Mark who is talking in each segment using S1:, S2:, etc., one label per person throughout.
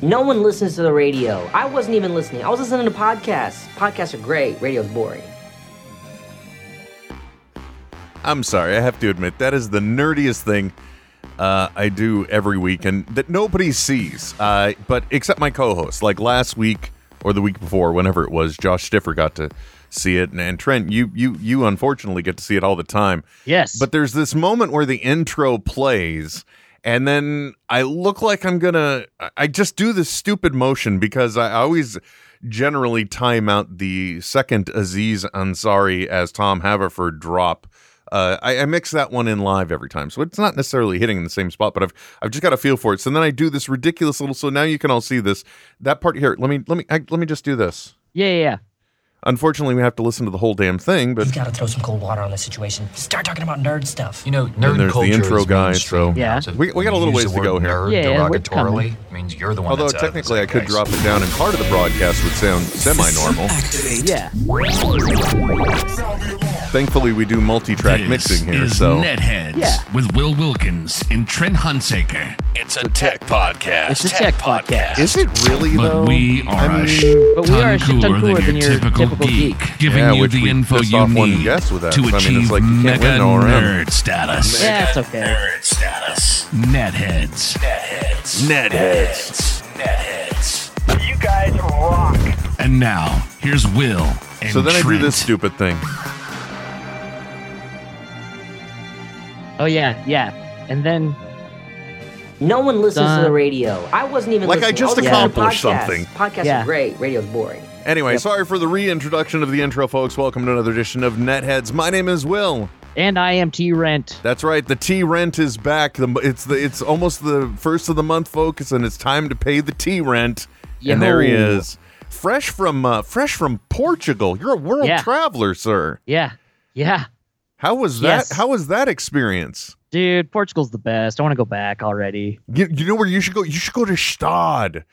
S1: No one listens to the radio. I wasn't even listening. I was listening to podcasts. Podcasts are great. Radio's boring.
S2: I'm sorry, I have to admit that is the nerdiest thing uh, I do every week, and that nobody sees. Uh, but except my co-host, like last week or the week before, whenever it was, Josh Stiffer got to see it, and, and Trent, you you you unfortunately get to see it all the time.
S3: Yes.
S2: But there's this moment where the intro plays, and then I look like I'm gonna. I just do this stupid motion because I always generally time out the second Aziz Ansari as Tom Haverford drop. Uh, I, I mix that one in live every time, so it's not necessarily hitting in the same spot, but I've I've just got a feel for it. So then I do this ridiculous little. So now you can all see this that part here. Let me let me I, let me just do this.
S3: yeah, yeah, yeah.
S2: Unfortunately, we have to listen to the whole damn thing, but
S1: You've got to throw some cold water on the situation. Start talking about nerd stuff.
S4: You know,
S2: And
S4: nerd
S2: there's the
S4: culture
S2: intro
S4: is
S2: guy,
S4: mainstream
S2: so-
S3: Yeah.
S2: We- we got a little ways to go here.
S4: Nerd
S3: Yeah, we're coming.
S4: derogatorily means you're the one
S2: although
S4: that's out of the
S2: technically I could
S4: zeitgeist.
S2: drop it down and part of the broadcast would sound semi-normal.
S5: Activate.
S3: Yeah.
S2: Thankfully, we do multi-track
S6: This
S2: mixing here,
S6: is
S2: so
S6: Netheads
S3: Yeah.
S6: with Will Wilkins and Trent Hunsaker. It's a tech podcast.
S3: It's a tech podcast.
S2: is it really
S6: But
S2: though?
S6: we are
S2: I
S6: a
S2: mean,
S6: sh-
S3: But we are a shit ton
S6: cooler,
S3: cooler
S6: than your typical, geek, giving
S2: Yeah,
S6: you the info you need
S2: guest with that.
S6: to
S2: I mean, it's
S6: achieve
S2: like you can't
S6: mega
S2: win all around.
S6: nerd status.
S3: Yeah, it's okay.
S6: Nerd status. Netheads. Netheads. Netheads. Netheads.
S7: You guys rock.
S6: And now, here's Will and
S2: so then I do this stupid thing.
S3: Oh yeah, yeah. And then
S1: No one listens to the radio. I wasn't even
S2: Like I just
S1: was
S2: accomplished
S1: podcasts.
S2: something.
S1: Podcasts
S3: Yeah.
S1: are great. Radio's boring.
S2: Anyway,
S3: Yep.
S2: sorry for the reintroduction of the intro, folks. Welcome to another edition of Netheads. My name is Will.
S3: and I am T Rent.
S2: That's right. The T rent is back. The, it's the it's almost the first of the month, folks, and it's time to pay the T rent. And there he is, fresh from uh, fresh from Portugal. You're a world
S3: Yeah.
S2: traveler, sir.
S3: Yeah. Yeah.
S2: How was that?
S3: Yes.
S2: How was that experience?
S3: Dude, Portugal's the best. I want to go back already.
S2: You, you know where you should go? You should go to Stad.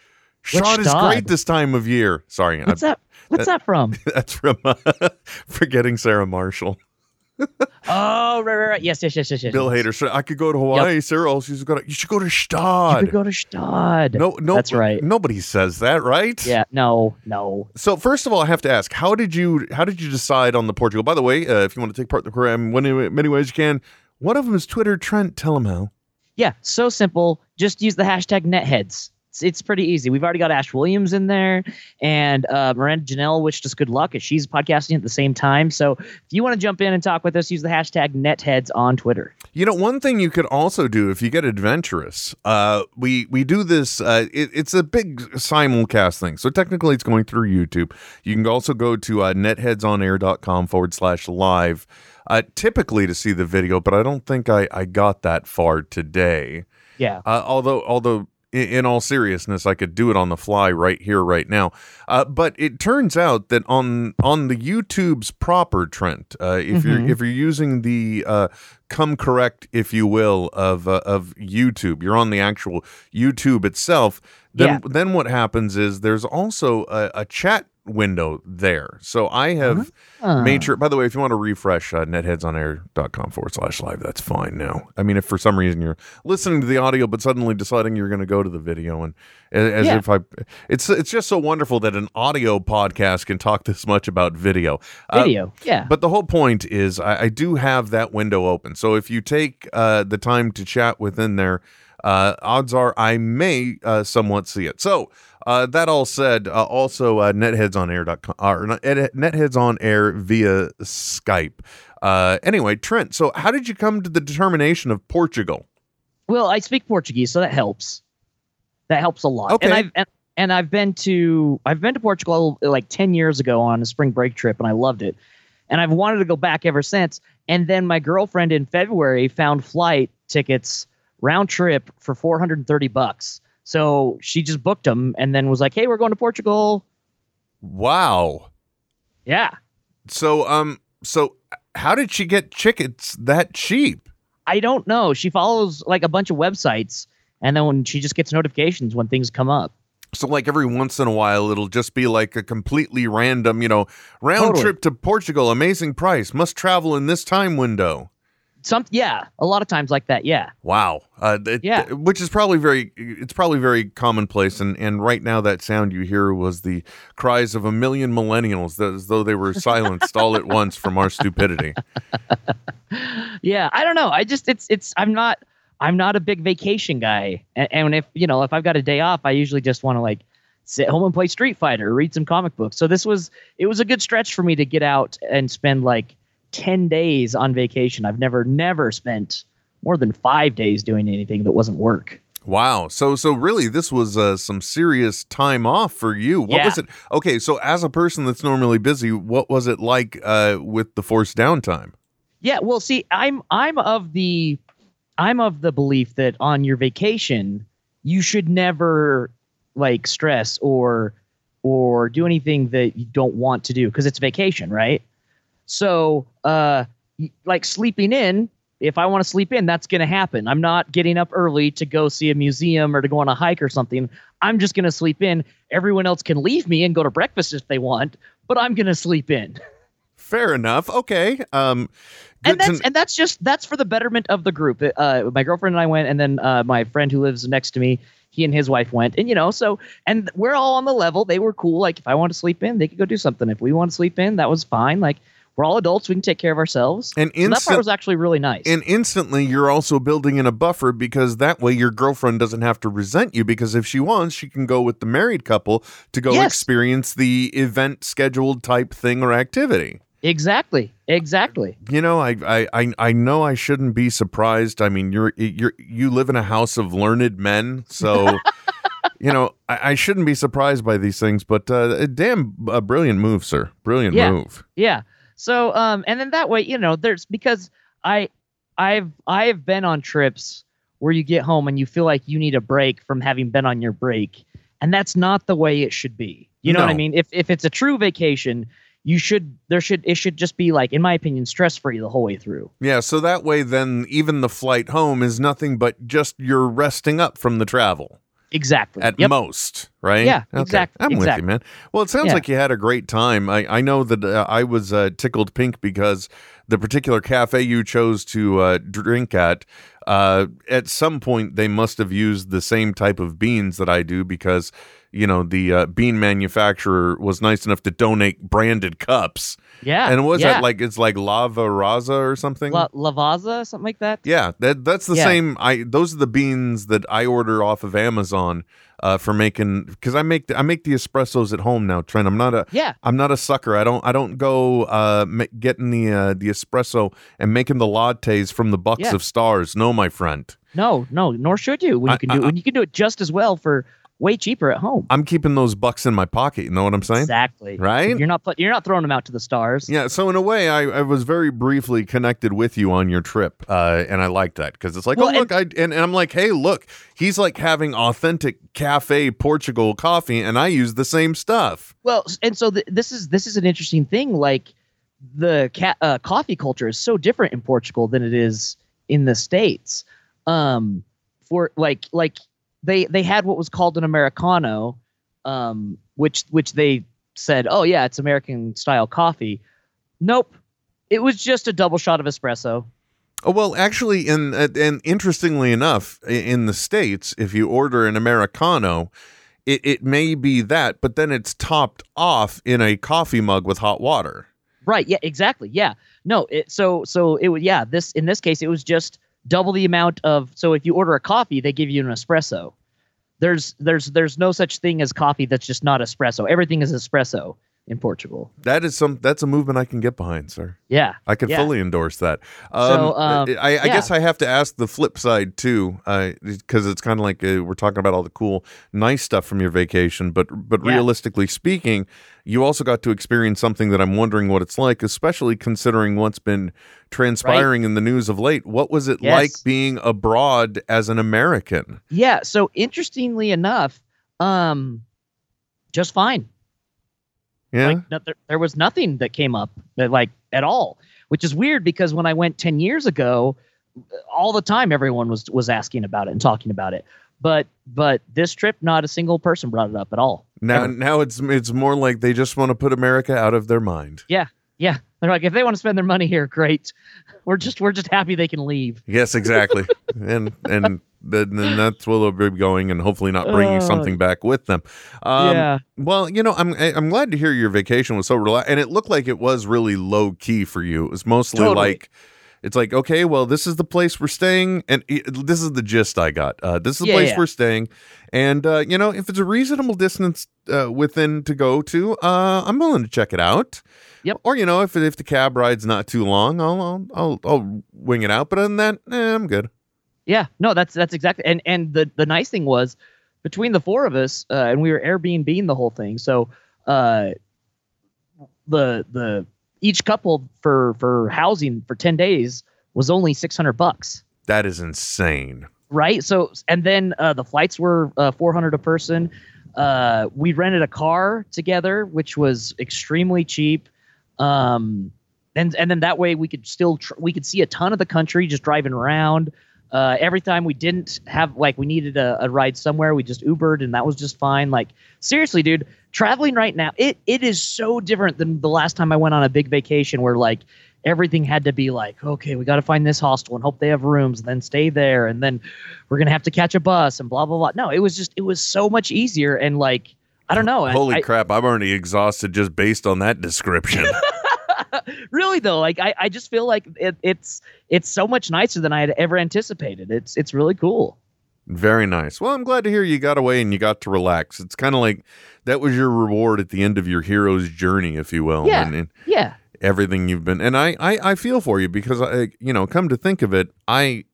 S2: Stad is great this time of year. Sorry,
S3: What's
S2: I-
S3: that? What's that from?
S2: that's from uh, forgetting Sarah Marshall.
S3: Oh, right, right, right. Yes, yes, yes, yes, yes.
S2: Bill Hader said I could go to Hawaii. Sarah else you should go to. You should go to Stad.
S3: You
S2: Stad.
S3: could go to Stad.
S2: no, no,
S3: That's right.
S2: Nobody says that, right?
S3: Yeah. No. No.
S2: So first of all, I have to ask, how did you how did you decide on the Portugal? By the way, uh, if you want to take part in the program, in many ways you can. One of them is Twitter. Trent, tell him how.
S3: Yeah. So simple. Just use the hashtag netheads. It's, it's pretty easy. We've already got Ash Williams in there and uh, Miranda Janelle wished us good luck as she's podcasting at the same time. So if you want to jump in and talk with us, use the hashtag netheads on Twitter.
S2: You know, one thing you could also do if you get adventurous, uh, we we do this. Uh, it, it's a big simulcast thing, so technically it's going through YouTube. You can also go to uh, netheadsonair.com forward slash live, uh, typically to see the video, but I don't think I I got that far today.
S3: Yeah.
S2: Uh, although, although, in all seriousness, I could do it on the fly right here, right now. Uh, but it turns out that on on the YouTube's proper Trent, uh, if you're if you're using the uh, come correct, if you will, of uh, of YouTube, you're on the actual YouTube itself. Then
S3: Yeah.
S2: then what happens is there's also a, a chat window there. So I have made sure. By the way, if you want to refresh uh, netheadsonair.com forward slash live, that's fine now. I mean, if for some reason you're listening to the audio but suddenly deciding you're going to go to the video, and as
S3: Yeah.
S2: if I, it's it's just so wonderful that an audio podcast can talk this much about video. Uh,
S3: Video. yeah.
S2: but the whole point is, I, I do have that window open. So if you take uh, the time to chat within there, uh, odds are I may uh, somewhat see it. So Uh, that all said, uh, also uh, netheadsonair.com or not- ed- netheads on air via Skype. Uh, anyway, Trent, so how did you come to the determination of Portugal?
S3: Well, I speak Portuguese, so that helps. That helps a lot.
S2: Okay.
S3: And I've and, and I've been to I've been to Portugal like ten years ago on a spring break trip, and I loved it. And I've wanted to go back ever since. And then my girlfriend in February found flight tickets round trip for four hundred and thirty bucks. So she just booked them, and then was like, "Hey, we're going to Portugal."
S2: Wow.
S3: Yeah.
S2: So, um, so how did she get tickets that cheap?
S3: I don't know. She follows like a bunch of websites, and then when she just gets notifications when things come up.
S2: So, like every once in a while, it'll just be like a completely random, you know, round
S3: Totally.
S2: trip to Portugal, amazing price, must travel in this time window.
S3: Some, yeah, a lot of times like that. Yeah.
S2: Wow. Uh, it-
S3: Yeah.
S2: Which is probably very, it's probably very commonplace. And, and right now, that sound you hear was the cries of a million millennials, that, as though they were silenced all at once from our stupidity.
S3: Yeah, I don't know. I just it's it's I'm not I'm not a big vacation guy, and, and if you know if I've got a day off, I usually just want to like sit home and play Street Fighter, or read some comic books. So this was it was a good stretch for me to get out and spend like ten days on vacation. I've never never spent more than five days doing anything that wasn't work.
S2: Wow. So so really this was uh, some serious time off for you. What
S3: Yeah.
S2: was it? Okay, so as a person that's normally busy, what was it like uh, with the forced downtime?
S3: Yeah, well, see, I'm I'm of the I'm of the belief that on your vacation you should never like stress or or do anything that you don't want to do because it's vacation, right? So, uh like sleeping in, if I want to sleep in, that's going to happen. I'm not getting up early to go see a museum or to go on a hike or something. I'm just going to sleep in. Everyone else can leave me and go to breakfast if they want, but I'm going to sleep in.
S2: Fair enough. Okay. Um
S3: and that's
S2: to-
S3: and that's just that's for the betterment of the group. Uh, my girlfriend and I went, and then uh, my friend who lives next to me, he and his wife went, and you know, so and we're all on the level. They were cool. Like if I want to sleep in, they could go do something. If we want to sleep in, that was fine. Like we're all adults, we can take care of ourselves.
S2: And
S3: So that part was actually really nice.
S2: and instantly you're also building in a buffer because that way your girlfriend doesn't have to resent you because if she wants she can go with the married couple to go
S3: Yes.
S2: experience the event scheduled type thing or activity.
S3: exactly, exactly.
S2: You know, I, I, I, I know I shouldn't be surprised. I mean, you're, you're, you live in a house of learned men, so you know I, I shouldn't be surprised by these things. But uh, damn, a brilliant move, sir. Brilliant
S3: Yeah.
S2: move.
S3: Yeah. So um and then that way, you know, there's because I I've I've been on trips where you get home and you feel like you need a break from having been on your break. And that's not the way it should be. You know what I mean? If if it's a true vacation, you should there should it should just be like in my opinion stress free the whole way through.
S2: Yeah, so that way, then even the flight home is nothing but just you're resting up from the travel.
S3: Exactly.
S2: at
S3: Yep.
S2: most, right?
S3: Yeah,
S2: Okay.
S3: exact-
S2: I'm with you, man. Well, it sounds
S3: Yeah.
S2: like you had a great time. I, I know that uh, I was uh, tickled pink because the particular cafe you chose to uh, drink at, uh, at some point they must have used the same type of beans that I do because, you know, the uh, bean manufacturer was nice enough to donate branded cups.
S3: Yeah.
S2: and was
S3: yeah.
S2: that like it's like lava raza or something?
S3: La- Lavazza, something like that?
S2: Yeah, that that's the
S3: Yeah.
S2: same. I those are the beans that I order off of Amazon uh, for making because I make the, I make the espressos at home now. Trent, I'm not a
S3: Yeah.
S2: I'm not a sucker. I don't I don't go uh, ma- getting the uh, the espresso and making the lattes from the bucks
S3: Yeah.
S2: of stars. No, my friend,
S3: No, no, nor should you when
S2: I-
S3: you can do
S2: I-
S3: when you can do it just as well for way cheaper at home.
S2: I'm keeping those bucks in my pocket. You know what I'm saying?
S3: Exactly.
S2: Right?
S3: You're not you're not throwing them out to the stars.
S2: Yeah, so in a way, I, I was very briefly connected with you on your trip, uh, and I like that because it's like,
S3: Well,
S2: oh look, I and, and I'm like, hey, look, he's like having authentic cafe Portugal coffee, and I use the same stuff.
S3: Well, and so th- this is this is an interesting thing. Like the ca- uh, coffee culture is so different in Portugal than it is in the states. Um, for like like they they had what was called an americano, um, which which they said, oh yeah, it's American style coffee. Nope, it was just a double shot of espresso.
S2: Oh well, actually, in uh, and interestingly enough, in the states, if you order an americano, it, it may be that, but then it's topped off in a coffee mug with hot water.
S3: Right. Yeah. Exactly. Yeah. No. It, so so it was yeah. This in this case it was just double the amount of. So if you order a coffee, they give you an espresso. there's there's there's no such thing as coffee that's just not espresso. Everything is espresso in Portugal.
S2: That is some. That's a movement I can get behind, sir.
S3: Yeah.
S2: I can
S3: Yeah.
S2: fully endorse that. Um,
S3: So, um,
S2: I, I
S3: yeah.
S2: guess I have to ask the flip side too, because it's kind of like uh, we're talking about all the cool, nice stuff from your vacation, but but
S3: Yeah.
S2: realistically speaking, you also got to experience something that I'm wondering what it's like, especially considering what's been transpiring in the news of late. What was it
S3: Yes.
S2: like being abroad as an American?
S3: Yeah. So interestingly enough, um, just fine.
S2: Yeah,
S3: Like no, there, there was nothing that came up that, like at all, which is weird because when I went ten years ago, all the time everyone was was asking about it and talking about it. But but this trip, not a single person brought it up at all.
S2: now
S3: Ever.
S2: now it's it's more like they just want to put America out of their mind.
S3: Yeah, yeah. They're like, if they want to spend their money here, great. We're just we're just happy they can leave.
S2: Yes, exactly. and and then, then that's where they'll be going, and hopefully not bringing something back with them. Um,
S3: yeah.
S2: Well, you know, I'm I'm glad to hear your vacation was so relaxed, and it looked like it was really low key for you. It was mostly
S3: Totally.
S2: like. It's like okay, well, this is the place we're staying, and i- this is the gist I got. Uh, this is the
S3: Yeah,
S2: place
S3: yeah.
S2: we're staying, and uh, you know, if it's a reasonable distance uh, within to go to, uh, I'm willing to check it out.
S3: Yep.
S2: Or you know, if if the cab ride's not too long, I'll I'll I'll, I'll wing it out. But other than that, eh, I'm good.
S3: Yeah, no, that's that's exactly. And and the the nice thing was, between the four of us, uh, and we were Airbnb the whole thing. So, uh, the the each couple for for housing for ten days was only six hundred bucks,
S2: That is insane.
S3: right? So and then uh, the flights were uh, four hundred a person. Uh, we rented a car together, which was extremely cheap. Um, and and then that way we could still tr- we could see a ton of the country just driving around. Uh, every time we didn't have like we needed a, a ride somewhere, we just Ubered and that was just fine. Like seriously, dude, traveling right now it it is so different than the last time I went on a big vacation where like everything had to be like okay, we got to find this hostel and hope they have rooms and then stay there and then we're gonna have to catch a bus and blah blah blah. No, it was just it was so much easier and like I don't know.
S2: Holy
S3: I-
S2: crap! I'm already exhausted just based on that description.
S3: really though like I, I just feel like it, it's it's so much nicer than i had ever anticipated it's it's really cool
S2: Very nice. Well, I'm glad to hear you got away and you got to relax. It's kind of like that was your reward at the end of your hero's journey, if you will.
S3: Yeah.
S2: And, and
S3: yeah
S2: everything you've been. And I, I, I feel for you because I, you know, come to think of it, I,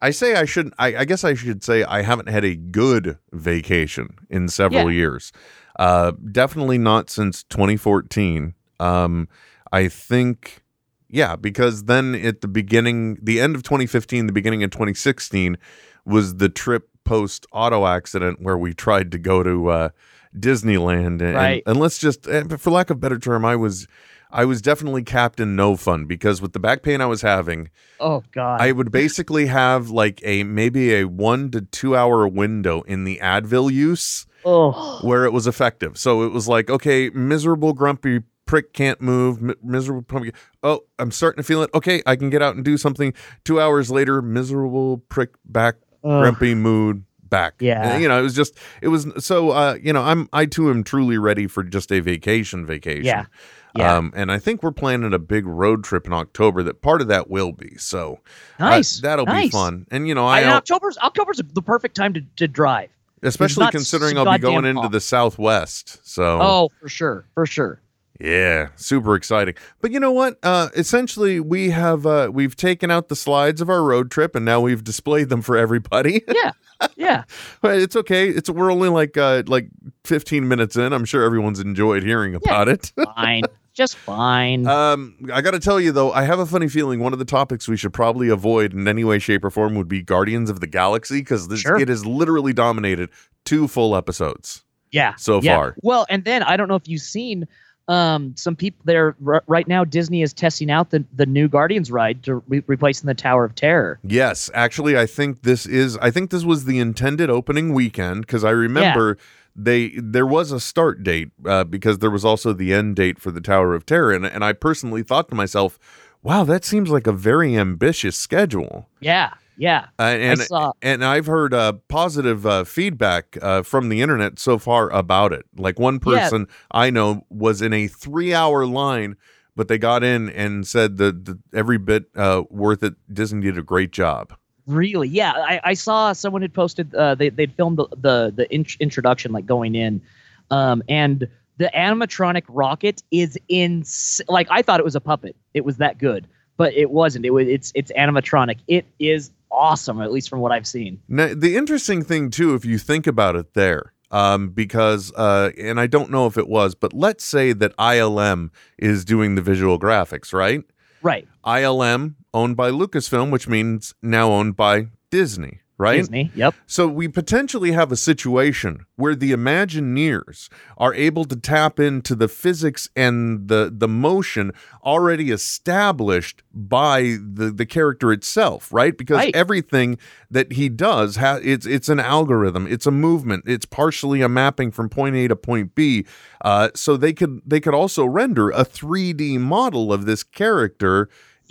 S2: I say I shouldn't. I, I guess I should say I haven't had a good vacation in several
S3: Yeah.
S2: years. Uh, definitely not since 2014. Um, I think, yeah, because then at the beginning, the end of 2015, the beginning of 2016 was the trip post auto accident where we tried to go to uh, Disneyland. And,
S3: Right.
S2: and let's just, and for lack of a better term, I was. I was definitely Captain No Fun because with the back pain I was having,
S3: oh god
S2: I would basically have like a maybe a one to two hour window in the Advil use
S3: oh
S2: where it was effective. So it was like, okay, miserable, grumpy prick can't move, mi- miserable pumpkin. Oh, I'm starting to feel it. Okay, I can get out and do something. Two hours later, miserable prick back,
S3: Ugh.
S2: grumpy mood back.
S3: Yeah.
S2: And, you know, it was just it was so. uh You know, I'm I too am truly ready for just a vacation. Vacation.
S3: yeah yeah
S2: Um, and I think we're planning a big road trip in October. That part of that will be so. uh,
S3: nice
S2: that'll be fun. And you know,
S3: I,
S2: I,
S3: and october's october's the perfect time to, to drive
S2: especially considering I'll be going into the Southwest. So
S3: oh for sure for sure
S2: yeah, super exciting. But you know what? Uh, essentially, we have uh, we've taken out the slides of our road trip, and now we've displayed them for everybody.
S3: yeah yeah
S2: but it's okay. It's we're only like uh, like 15 minutes in. I'm sure everyone's enjoyed hearing about it.
S3: fine just fine
S2: Um, I got to tell you though, I have a funny feeling one of the topics we should probably avoid in any way, shape, or form would be Guardians of the Galaxy because this
S3: Sure.
S2: it has literally dominated two full episodes.
S3: yeah
S2: so
S3: yeah.
S2: far.
S3: well and then i don't know if you've seen um some people there r- right now disney is testing out the the new guardians ride to re- replacing the tower of terror
S2: Yes, actually, I think this is. I think this was the intended opening weekend because I remember they there was a start date uh, because there was also the end date for the Tower of Terror, and and I personally thought to myself, "Wow, that seems like a very ambitious schedule."
S3: yeah yeah
S2: Uh, and
S3: saw-
S2: and I've heard uh, positive uh, feedback uh, from the internet so far about it. Like one
S3: Yeah.
S2: person I know was in a three-hour line, but they got in and said that every bit uh, worth it. Disney did a great job.
S3: Really? Yeah, I, I saw someone had posted uh, they they'd filmed the the, the int- introduction like going in, um, and the animatronic rocket is in like I thought it was a puppet. It was that good, but it wasn't. It was it's it's animatronic. It is awesome, at least from what I've seen.
S2: Now, the interesting thing too, if you think about it, there. Um, because, uh, and I don't know if it was, but let's say that ILM is doing the visual graphics, right?
S3: Right.
S2: ILM owned by Lucasfilm, which means now owned by Disney, right?
S3: Disney. Yep.
S2: So we potentially have a situation where the Imagineers are able to tap into the physics and the the motion already established by the the character itself, right? Because
S3: Right.
S2: everything that he does ha- it's it's an algorithm, it's a movement, it's partially a mapping from point A to point B. Uh, so they could they could also render a 3D model of this character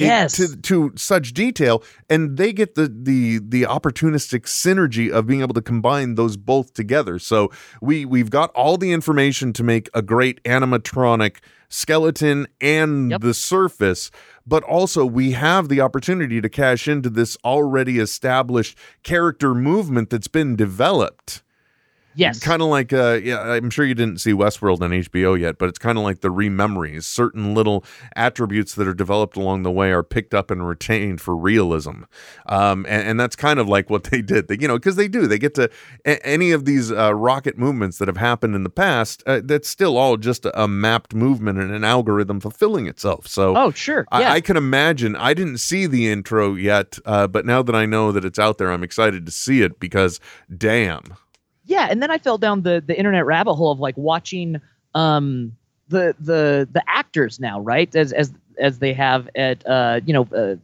S3: Yes.
S2: to to such detail and they get the the the opportunistic synergy of being able to combine those both together so we we've got all the information to make a great animatronic skeleton and
S3: Yep.
S2: the surface but also we have the opportunity to cash into this already established character movement that's been developed
S3: Yes.
S2: kind of like uh yeah i'm sure you didn't see westworld on hbo yet but it's kind of like the rememories certain little attributes that are developed along the way are picked up and retained for realism um and, and that's kind of like what they did they, you know because they do they get to a- any of these uh, rocket movements that have happened in the past uh, that's still all just a, a mapped movement and an algorithm fulfilling itself so
S3: oh, sure. Yeah.
S2: I, I can imagine. I didn't see the intro yet, uh, but now that I know that it's out there, I'm excited to see it because, damn,
S3: yeah and then i fell down the the internet rabbit hole of like watching um the the the actors now right as as as they have at uh you know uh,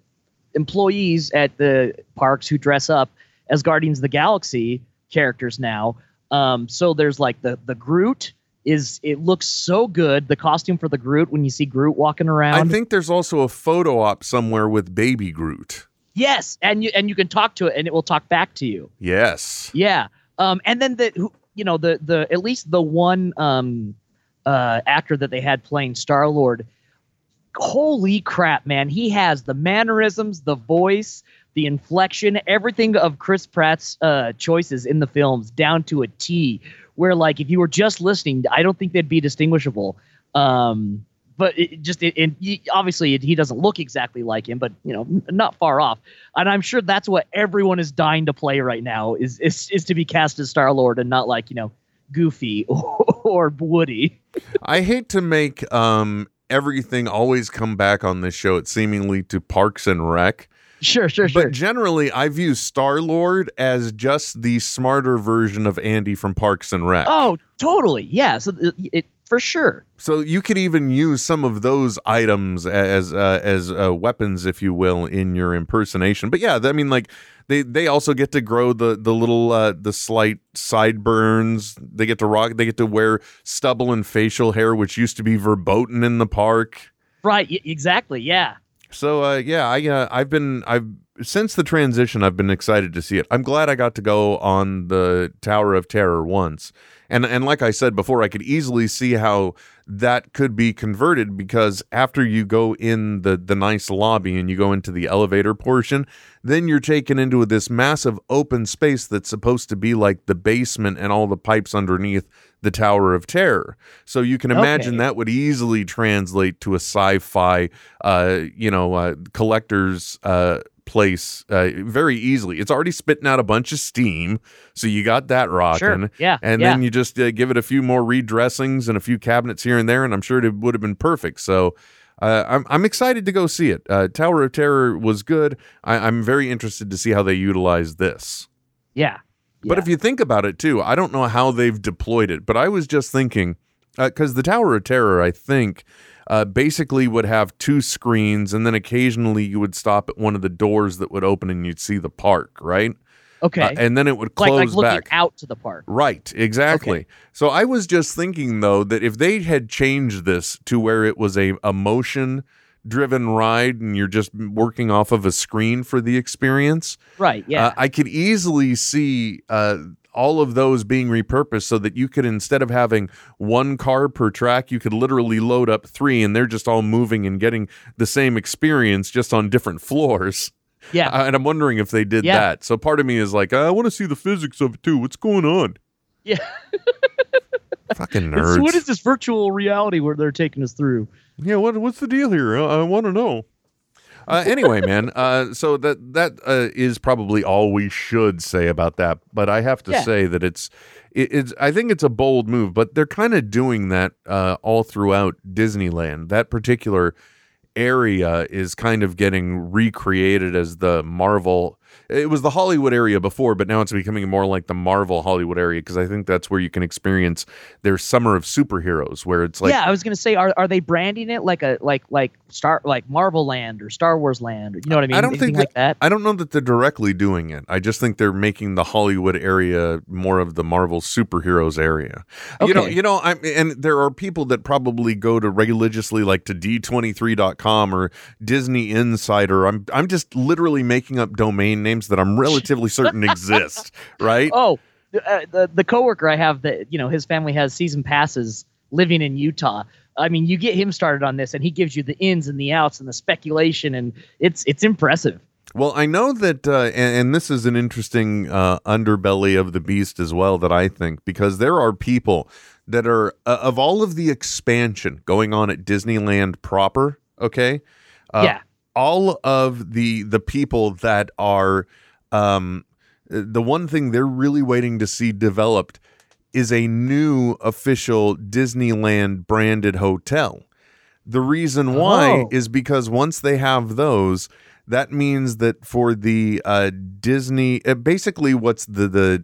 S3: employees at the parks who dress up as guardians of the galaxy characters now um so there's like the the groot is it looks so good the costume for the groot when you see groot walking around.
S2: I think there's also a photo op somewhere with Baby Groot.
S3: yes and you and you can talk to it and it will talk back to you
S2: Yes.
S3: Yeah. Um, and then the you know the the at least the one um uh actor that they had playing Star Lord. Holy crap, man! He has the mannerisms, the voice, the inflection, everything of Chris Pratt's uh choices in the films down to a T. Where like if you were just listening, I don't think they'd be distinguishable. Um, but it just it, it, he- obviously it, he doesn't look exactly like him, but you know, not far off. And I'm sure that's what everyone is dying to play right now is is is to be cast as Star Lord and not like you know, Goofy or, or Woody.
S2: I hate to make um everything always come back on this show. It's seemingly to Parks and Rec.
S3: Sure, sure, sure.
S2: But generally, I view Star Lord as just the smarter version of Andy from Parks and Rec.
S3: oh, totally. Yeah. So it, it for sure.
S2: So you could even use some of those items as uh, as uh, weapons, if you will, in your impersonation. But yeah, I mean, like they they also get to grow the the little uh, the slight sideburns. They get to rock. They get to wear stubble and facial hair, which used to be verboten in the park.
S3: Right. y- exactly. Yeah.
S2: So uh, yeah, I uh, I've been I've since the transition I've been excited to see it. I'm glad I got to go on the Tower of Terror once. And and like I said before, I could easily see how that could be converted because after you go in the the nice lobby and you go into the elevator portion, then you're taken into this massive open space that's supposed to be like the basement and all the pipes underneath the Tower of Terror. So you can imagine
S3: Okay.
S2: that would easily translate to a sci-fi, uh, you know, uh, collector's uh, place uh, very easily. It's already spitting out a bunch of steam, so you got that rocking.
S3: Sure. Yeah.
S2: And
S3: yeah.
S2: then you just uh, give it a few more redressings and a few cabinets here and there, and I'm sure it would have been perfect. So. Uh, I'm I'm excited to go see it. Uh, Tower of Terror was good. I, I'm very interested to see how they utilize this.
S3: yeah.
S2: But if you think about it too, I don't know how they've deployed it, but I was just thinking because the Tower of Terror, I think, uh, basically would have two screens, and then occasionally you would stop at one of the doors that would open, and you'd see the park, right?
S3: Okay.
S2: Uh, and then it would
S3: like
S2: close
S3: like looking
S2: back.
S3: out to the park.
S2: Right, exactly. So I was just thinking though that if they had changed this to where it was a, a motion driven ride and you're just working off of a screen for the experience,
S3: Right. Yeah.
S2: uh, I could easily see uh, all of those being repurposed so that you could, instead of having one car per track, you could literally load up three and they're just all moving and getting the same experience just on different floors.
S3: Yeah.
S2: Uh, and I'm wondering if they did
S3: Yeah.
S2: that. So part of me is like, I want to see the physics of it too. What's going on?
S3: Yeah.
S2: Fucking
S3: It's- what is this virtual reality where they're taking us through?
S2: Yeah, what what's the deal here? I, I want to know. Uh, anyway, man. Uh, so that that uh, is probably all we should say about that. But I have to
S3: Yeah.
S2: say that it's it, it's. I think it's a bold move, but they're kind of doing that uh, all throughout Disneyland. That particular area is kind of getting recreated as the Marvel. It was the Hollywood area before, but now it's becoming more like the Marvel Hollywood area because I think that's where you can experience their summer of superheroes, where it's like
S3: yeah, I was gonna say, are are they branding it like a like like Star like Marvel Land or Star Wars Land or you know what I mean?
S2: I don't
S3: Anything
S2: think
S3: like that.
S2: I don't know that they're directly doing it. I just think they're making the Hollywood area more of the Marvel superheroes area. You know, you know, I and there are people that probably go to religiously like to d23.com or Disney Insider. I'm I'm just literally making up domain names that I'm relatively certain exist, right?
S3: Oh, uh, the the coworker I have that you know his family has season passes living in Utah. I mean, you get him started on this, and he gives you the ins and the outs and the speculation, and it's it's impressive.
S2: Well, I know that, uh, and, and this is an interesting uh, underbelly of the beast as well, that I think, because there are people that are, uh, of all of the expansion going on at Disneyland proper, okay? Uh,
S3: yeah,
S2: All of the the people that are, um, the one thing they're really waiting to see developed is a new official Disneyland branded hotel. The reason why
S3: Oh.
S2: is because once they have those, that means that for the uh, Disney, uh, basically, what's the the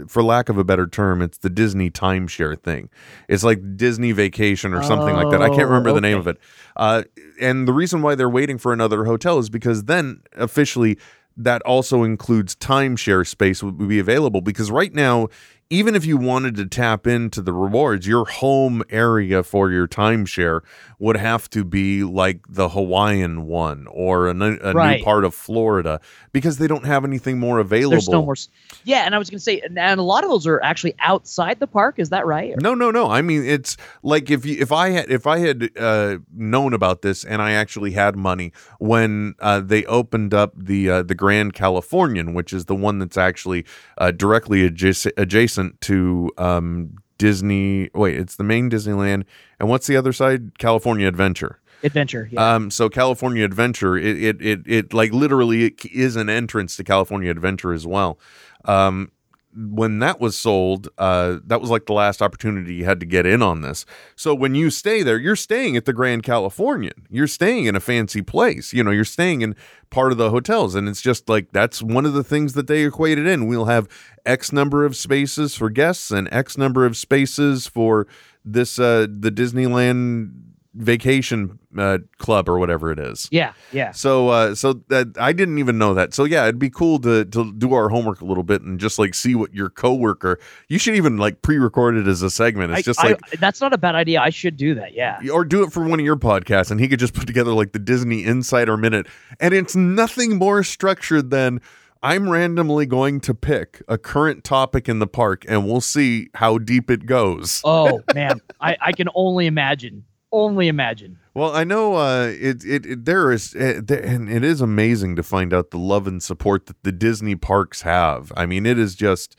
S2: uh, for lack of a better term, it's the Disney timeshare thing. It's like Disney Vacation or something like that. I can't
S3: Oh,
S2: remember the name of it. Uh, and the reason why they're waiting for another hotel is because then officially that also includes timeshare space would be available because right now even if you wanted to tap into the rewards your home area for your timeshare would have to be like the Hawaiian one or a, new- a
S3: Right.
S2: new part of Florida because they don't have anything more available
S3: there's no more. Yeah, and I was gonna say, and, and a lot of those are actually outside the park. Is that right? Or-
S2: No, no, no. I mean, it's like if you, if I had if I had uh, known about this and I actually had money when uh, they opened up the uh, the Grand Californian, which is the one that's actually uh, directly adjacent, adjacent to um, Disney. Wait, it's the main Disneyland, and what's the other side? California Adventure.
S3: Adventure. Yeah.
S2: Um, so California Adventure, it, it it it like literally it is an entrance to California Adventure as well. Um, when that was sold, uh, that was like the last opportunity you had to get in on this. So when you stay there, you're staying at the Grand Californian. You're staying in a fancy place. You know, you're staying in part of the hotels, and it's just like that's one of the things that they equated in. We'll have X number of spaces for guests and X number of spaces for this uh, the Disneyland vacation uh, club or whatever it is.
S3: yeah. Yeah.
S2: So, uh, so that I didn't even know that. So yeah, it'd be cool to to do our homework a little bit and just like see what your coworker. You should even like pre-record it as a segment. It's
S3: I-
S2: just
S3: I-
S2: like.
S3: that's not a bad idea. I should do that. Yeah.
S2: or do it for one of your podcasts, and he could just put together like the Disney Insider Minute, and it's nothing more structured than I'm randomly going to pick a current topic in the park, and we'll see how deep it goes.
S3: Oh man, I I can only imagine. Only imagine.
S2: Well, I know uh, it, it, it there is uh, there, and it is amazing to find out the love and support that the Disney parks have. I mean, it is just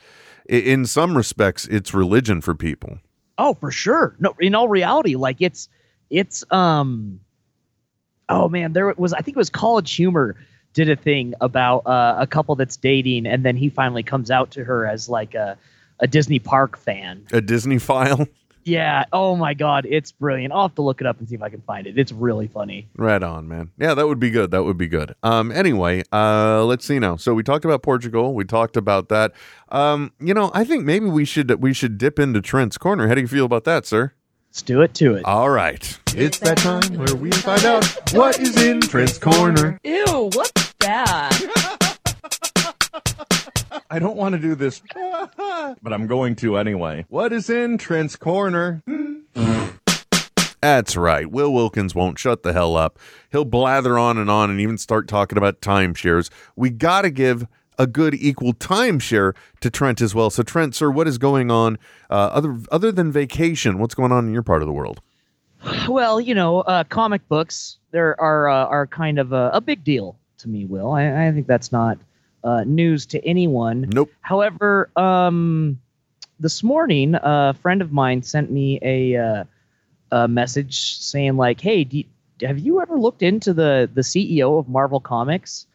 S2: in some respects it's religion for people.
S3: Oh, for sure. No, in all reality, like it's it's um oh man, there was I think it was College Humor did a thing about uh, a couple that's dating and then he finally comes out to her as like a a Disney park fan.
S2: A Disneyphile,
S3: Yeah. Oh my god, it's brilliant. I'll have to look it up and see if I can find it. It's really funny.
S2: right on, man. Yeah, that would be good. That would be good. Um, anyway, uh, let's see now. So we talked about Portugal. We talked about that. Um, you know, I think maybe we should we should dip into Trent's corner. How do you feel about that, sir?
S3: Let's do it to it.
S2: All right, it's that time where we find out what is in Trent's corner.
S5: Ew, what's that?
S2: I don't want to do this, but I'm going to anyway. What is in Trent's corner? That's right. Will Wilkins won't shut the hell up. He'll blather on and on and even start talking about timeshares. We got to give a good equal timeshare to Trent as well. So, Trent, sir, what is going on uh, other other than vacation? What's going on in your part of the world?
S3: Well, you know, uh, comic books there are uh, are kind of a, a big deal to me, Will. I, I think that's not uh, news to anyone.
S2: Nope.
S3: However, um, this morning, a friend of mine sent me a, uh, a message saying like, "Hey, you- have you ever looked into the the CEO of Marvel Comics?"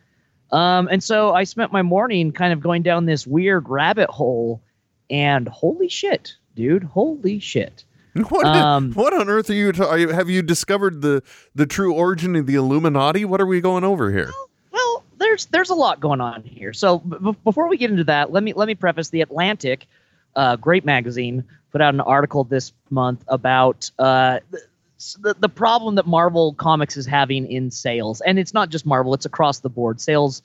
S3: Um, and so I spent my morning kind of going down this weird rabbit hole, and holy shit, dude, holy shit.
S2: What,
S3: Um,
S2: what on earth are you, ta- are you? Have you discovered the the true origin of the Illuminati? What are we going over here?
S3: There's there's a lot going on here. So b- before we get into that, let me let me preface the Atlantic, uh, great magazine, put out an article this month about uh, the the problem that Marvel Comics is having in sales, and it's not just Marvel; it's across the board. Sales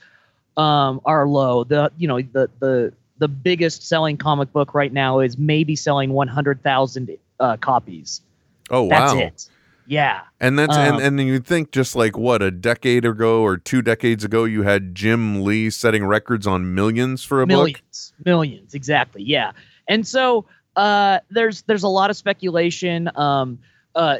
S3: um, are low. The you know the the the biggest selling comic book right now is maybe selling 100,000 uh, copies.
S2: Oh
S3: That's
S2: wow!
S3: it. Yeah.
S2: And that's
S3: Um,
S2: and, and you think just like what a decade ago or two decades ago, you had Jim Lee setting records on millions for a book.
S3: millions. Millions. Exactly. Yeah. And so uh there's there's a lot of speculation. Um uh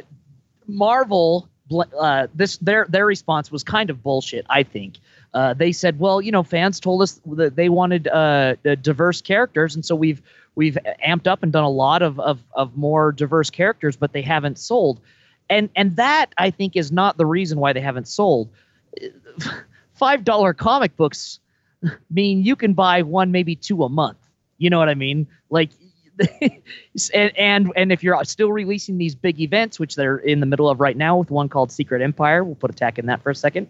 S3: marvel bl- uh this their their response was kind of bullshit i think. Uh, they said, well, you know, fans told us that they wanted uh, uh, diverse characters, and so we've we've amped up and done a lot of, of of more diverse characters, but they haven't sold, and and that I think is not the reason why they haven't sold. Five dollar comic books mean you can buy one, maybe two a month. You know what I mean? Like, and and and if you're still releasing these big events, which they're in the middle of right now, with one called Secret Empire, we'll put attack in that for a second.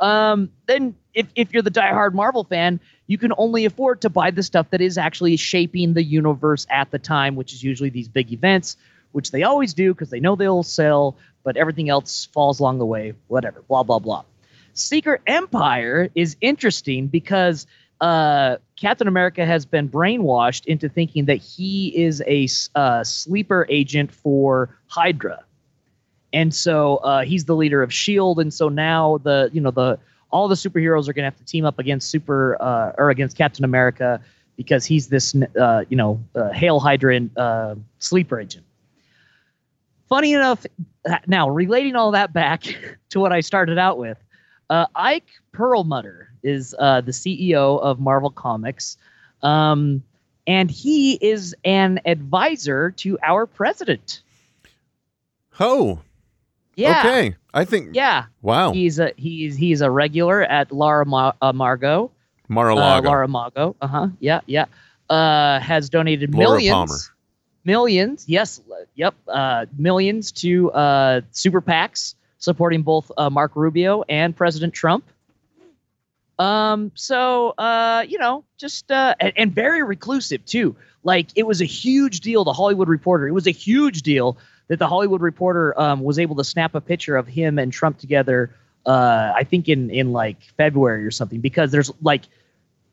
S3: Um, then if if you're the diehard Marvel fan, you can only afford to buy the stuff that is actually shaping the universe at the time, which is usually these big events, which they always do because they know they'll sell, but everything else falls along the way. Whatever, blah blah blah. Secret Empire is interesting because uh, Captain America has been brainwashed into thinking that he is a uh, sleeper agent for Hydra, and so uh, he's the leader of Shield. And so now the you know the all the superheroes are going to have to team up against super uh, or against Captain America because he's this uh, you know uh, Hail Hydra uh, sleeper agent. Funny enough, now relating all that back to what I started out with, uh, Ike Perlmutter is uh, the CEO of Marvel Comics, um, and he is an advisor to our president.
S2: Oh,
S3: Yeah,
S2: okay. I think.
S3: yeah.
S2: Wow.
S3: He's a he's he's a regular at Lara Ma- uh, Margot. Uh,
S2: Mar-a-Lago.
S3: Laura Mago. Uh huh. Yeah, yeah. Uh, has donated
S2: Laura
S3: millions.
S2: Palmer.
S3: Millions. Yes. Yep. Uh, millions to uh, super PACs supporting both uh, Marco Rubio and President Trump. Um. So, uh, you know, just uh, and, and very reclusive too. Like it was a huge deal. The Hollywood Reporter. It was a huge deal that the Hollywood Reporter um, was able to snap a picture of him and Trump together. Uh, I think in in like February or something because there's like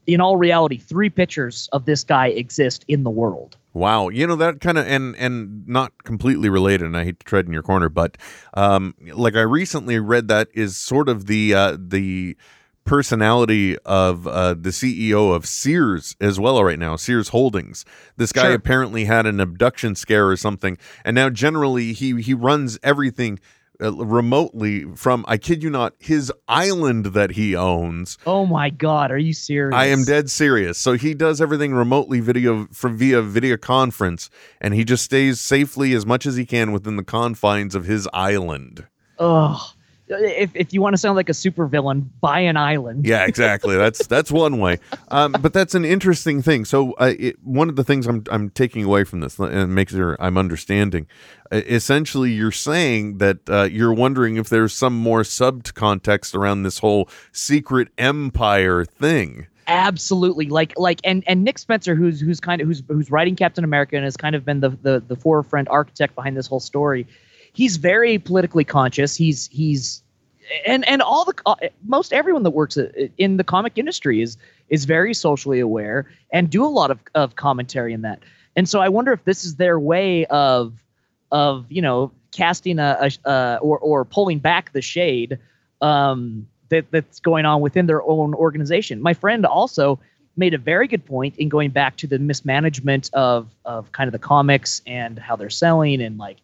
S3: in all reality three pictures of this guy exist in the world.
S2: Wow, you know that kind of and and not completely related. And I hate to tread in your corner, but um, like I recently read that is sort of the uh, the personality of uh, the CEO of Sears as well right now, Sears Holdings. This guy
S3: Sure.
S2: apparently had an abduction scare or something, and now generally he he runs everything Uh, remotely from I kid you not his island that he owns.
S3: Oh my God, are you serious?
S2: I am dead serious. So he does everything remotely video from via video conference, and he just stays safely as much as he can within the confines of his island.
S3: Ugh. If if you want to sound like a supervillain, buy an island.
S2: Yeah, exactly. That's that's one way. Um, but that's an interesting thing. So uh, it, one of the things I'm I'm taking away from this and makes sure I'm understanding. Uh, essentially, you're saying that uh, you're wondering if there's some more sub context around this whole secret empire thing.
S3: Absolutely. Like like and and Nick Spencer, who's who's kind of who's who's writing Captain America and has kind of been the the the forefront architect behind this whole story. He's very politically conscious. He's he's and and all the uh, most everyone that works in the comic industry is is very socially aware and do a lot of of commentary in that. And so I wonder if this is their way of of you know casting a, a uh, or or pulling back the shade um, that that's going on within their own organization. My friend also made a very good point in going back to the mismanagement of of kind of the comics and how they're selling and like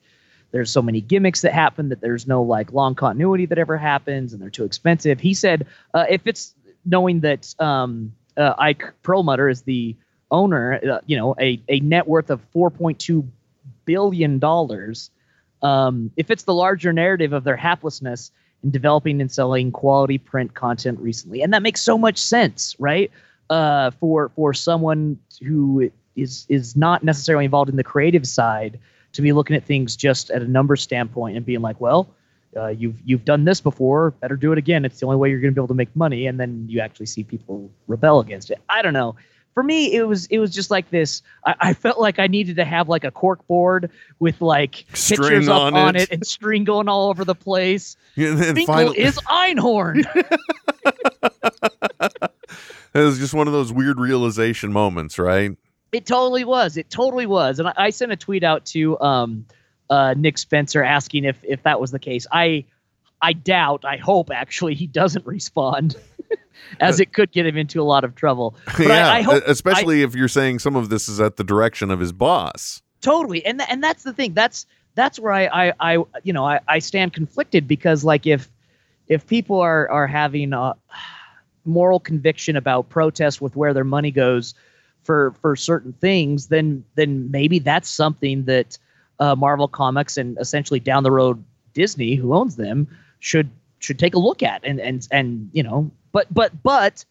S3: there's so many gimmicks that happen that there's no like long continuity that ever happens, and they're too expensive. He said uh, if it's knowing that um, uh, Ike Perlmutter is the owner, uh, you know, a, a net worth of 4.2 billion dollars. Um, if it's the larger narrative of their haplessness in developing and selling quality print content recently, and that makes so much sense, right? Uh, for for someone who is is not necessarily involved in the creative side to be looking at things just at a number standpoint and being like, well, uh, you've you've done this before, better do it again. It's the only way you're going to be able to make money, and then you actually see people rebel against it. I don't know. For me, it was it was just like this. I, I felt like I needed to have like a cork board with like
S2: String
S3: pictures up
S2: on
S3: on
S2: it.
S3: it. and string going all over the place.
S2: And then
S3: Finkle
S2: finally,
S3: is Einhorn.
S2: it was just one of those weird realization moments, right?
S3: It totally was. It totally was. And I, I sent a tweet out to um, uh, Nick Spencer asking if if that was the case. I I doubt. I hope actually he doesn't respond, as it could get him into a lot of trouble. But
S2: yeah,
S3: I, I hope
S2: especially if you're saying some of this is at the direction of his boss.
S3: totally and th- and that's the thing that's that's where I, I i you know I, I stand conflicted because like if if people are are having a moral conviction about protest with where their money goes for for certain things then then maybe that's something that uh, marvel comics and essentially down the road disney who owns them should should take a look at and and and you know but but but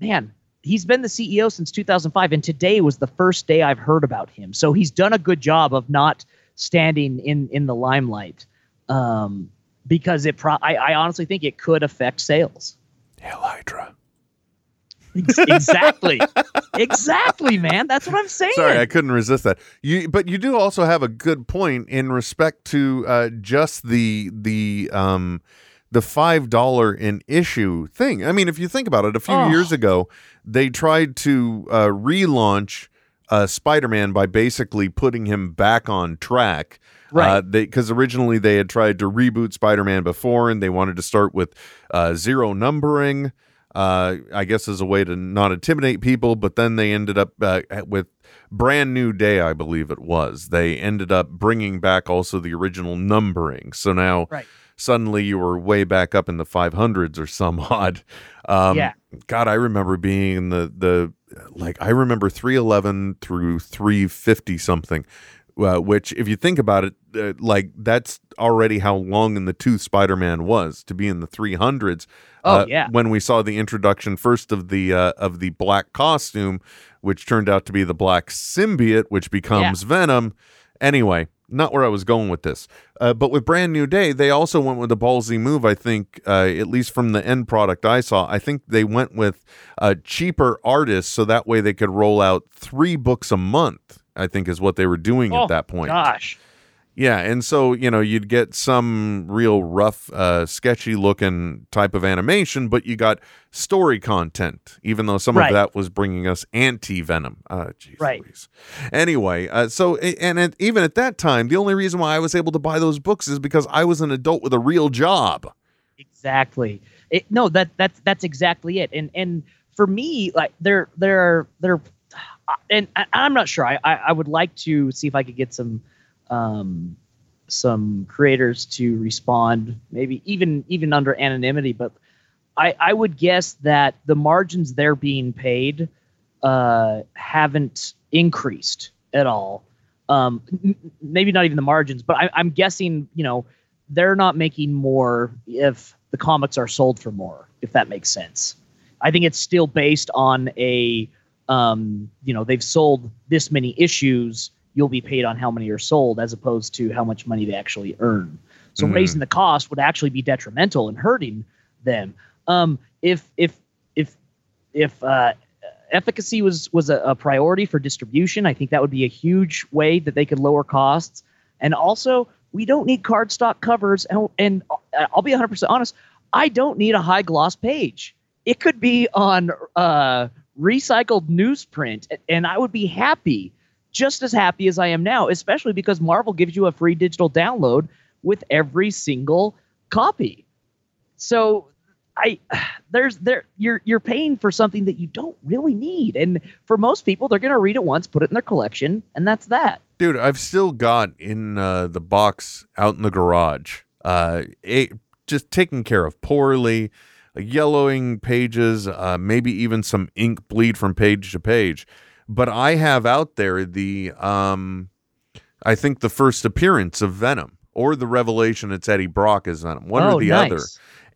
S3: man, he's been the CEO since 2005, and today was the first day I've heard about him. So he's done a good job of not standing in in the limelight, um, because it. Pro- I, I honestly think it could affect sales.
S2: Hail Hydra.
S3: Exactly, exactly, man. That's what I'm saying.
S2: Sorry, I couldn't resist that. You, but you do also have a good point in respect to uh, just the the um, the five dollar an issue thing. I mean, if you think about it, a few
S3: Oh.
S2: years ago they tried to uh, relaunch uh, Spider-Man by basically putting him back on track.
S3: Right.
S2: Uh, because originally they had tried to reboot Spider-Man before, and they wanted to start with uh, zero numbering. Uh, I guess as a way to not intimidate people, but then they ended up uh, with Brand New Day, I believe it was. They ended up bringing back also the original numbering. So now
S3: Right.
S2: suddenly you were way back up in the 500s or some odd. Um,
S3: Yeah.
S2: God, I remember being in the the like I remember 311 through 350 something. Uh, which, if you think about it, uh, like that's already how long in the tooth Spider-Man was to be in the 300s.
S3: Oh,
S2: uh,
S3: yeah.
S2: when we saw the introduction first of the uh, of the black costume, which turned out to be the black symbiote, which becomes Venom. Anyway, not where I was going with this. Uh, but with Brand New Day, they also went with a ballsy move. I think, uh, at least from the end product I saw, I think they went with uh, cheaper artists so that way they could roll out three books a month. I think is what they were doing
S3: Oh,
S2: at that point.
S3: Gosh,
S2: Yeah, and so you know you'd get some real rough, uh, sketchy looking type of animation, but you got story content. Even though some
S3: Right.
S2: of that was bringing us anti venom. Uh, geez
S3: Right.
S2: Louise. Anyway, uh, so a- and even at that time, the only reason why I was able to buy those books is because I was an adult with a real job.
S3: exactly. It, no, that that's that's exactly it. And and for me, like there there are there, and I, I'm not sure. I, I I would like to see if I could get some um some creators to respond, maybe even even under anonymity. But I I would guess that the margins they're being paid uh haven't increased at all. Um, n- maybe not even the margins, but I, I'm guessing you know they're not making more if the comics are sold for more, if that makes sense. I think it's still based on a, um, you know, they've sold this many issues, you'll be paid on how many are sold as opposed to how much money they actually earn. So
S2: Mhm.
S3: raising the cost would actually be detrimental and hurting them. Um, if if if if uh, efficacy was was a, a priority for distribution, I think that would be a huge way that they could lower costs. And also, we don't need cardstock covers. And, and uh, I'll be 100% honest, I don't need a high gloss page. It could be on uh, recycled newsprint, and I would be happy, just as happy as I am now, especially because Marvel gives you a free digital download with every single copy. So I there's there you're you're paying for something that you don't really need. And for most people, they're gonna read it once, put it in their collection, and that's that.
S2: Dude, I've still got in uh, the box out in the garage, uh, a, just taken care of poorly, yellowing pages, uh, maybe even some ink bleed from page to page. But I have out there the, um, I think the first appearance of Venom or the revelation it's Eddie Brock as Venom, one
S3: oh,
S2: or the
S3: nice.
S2: other.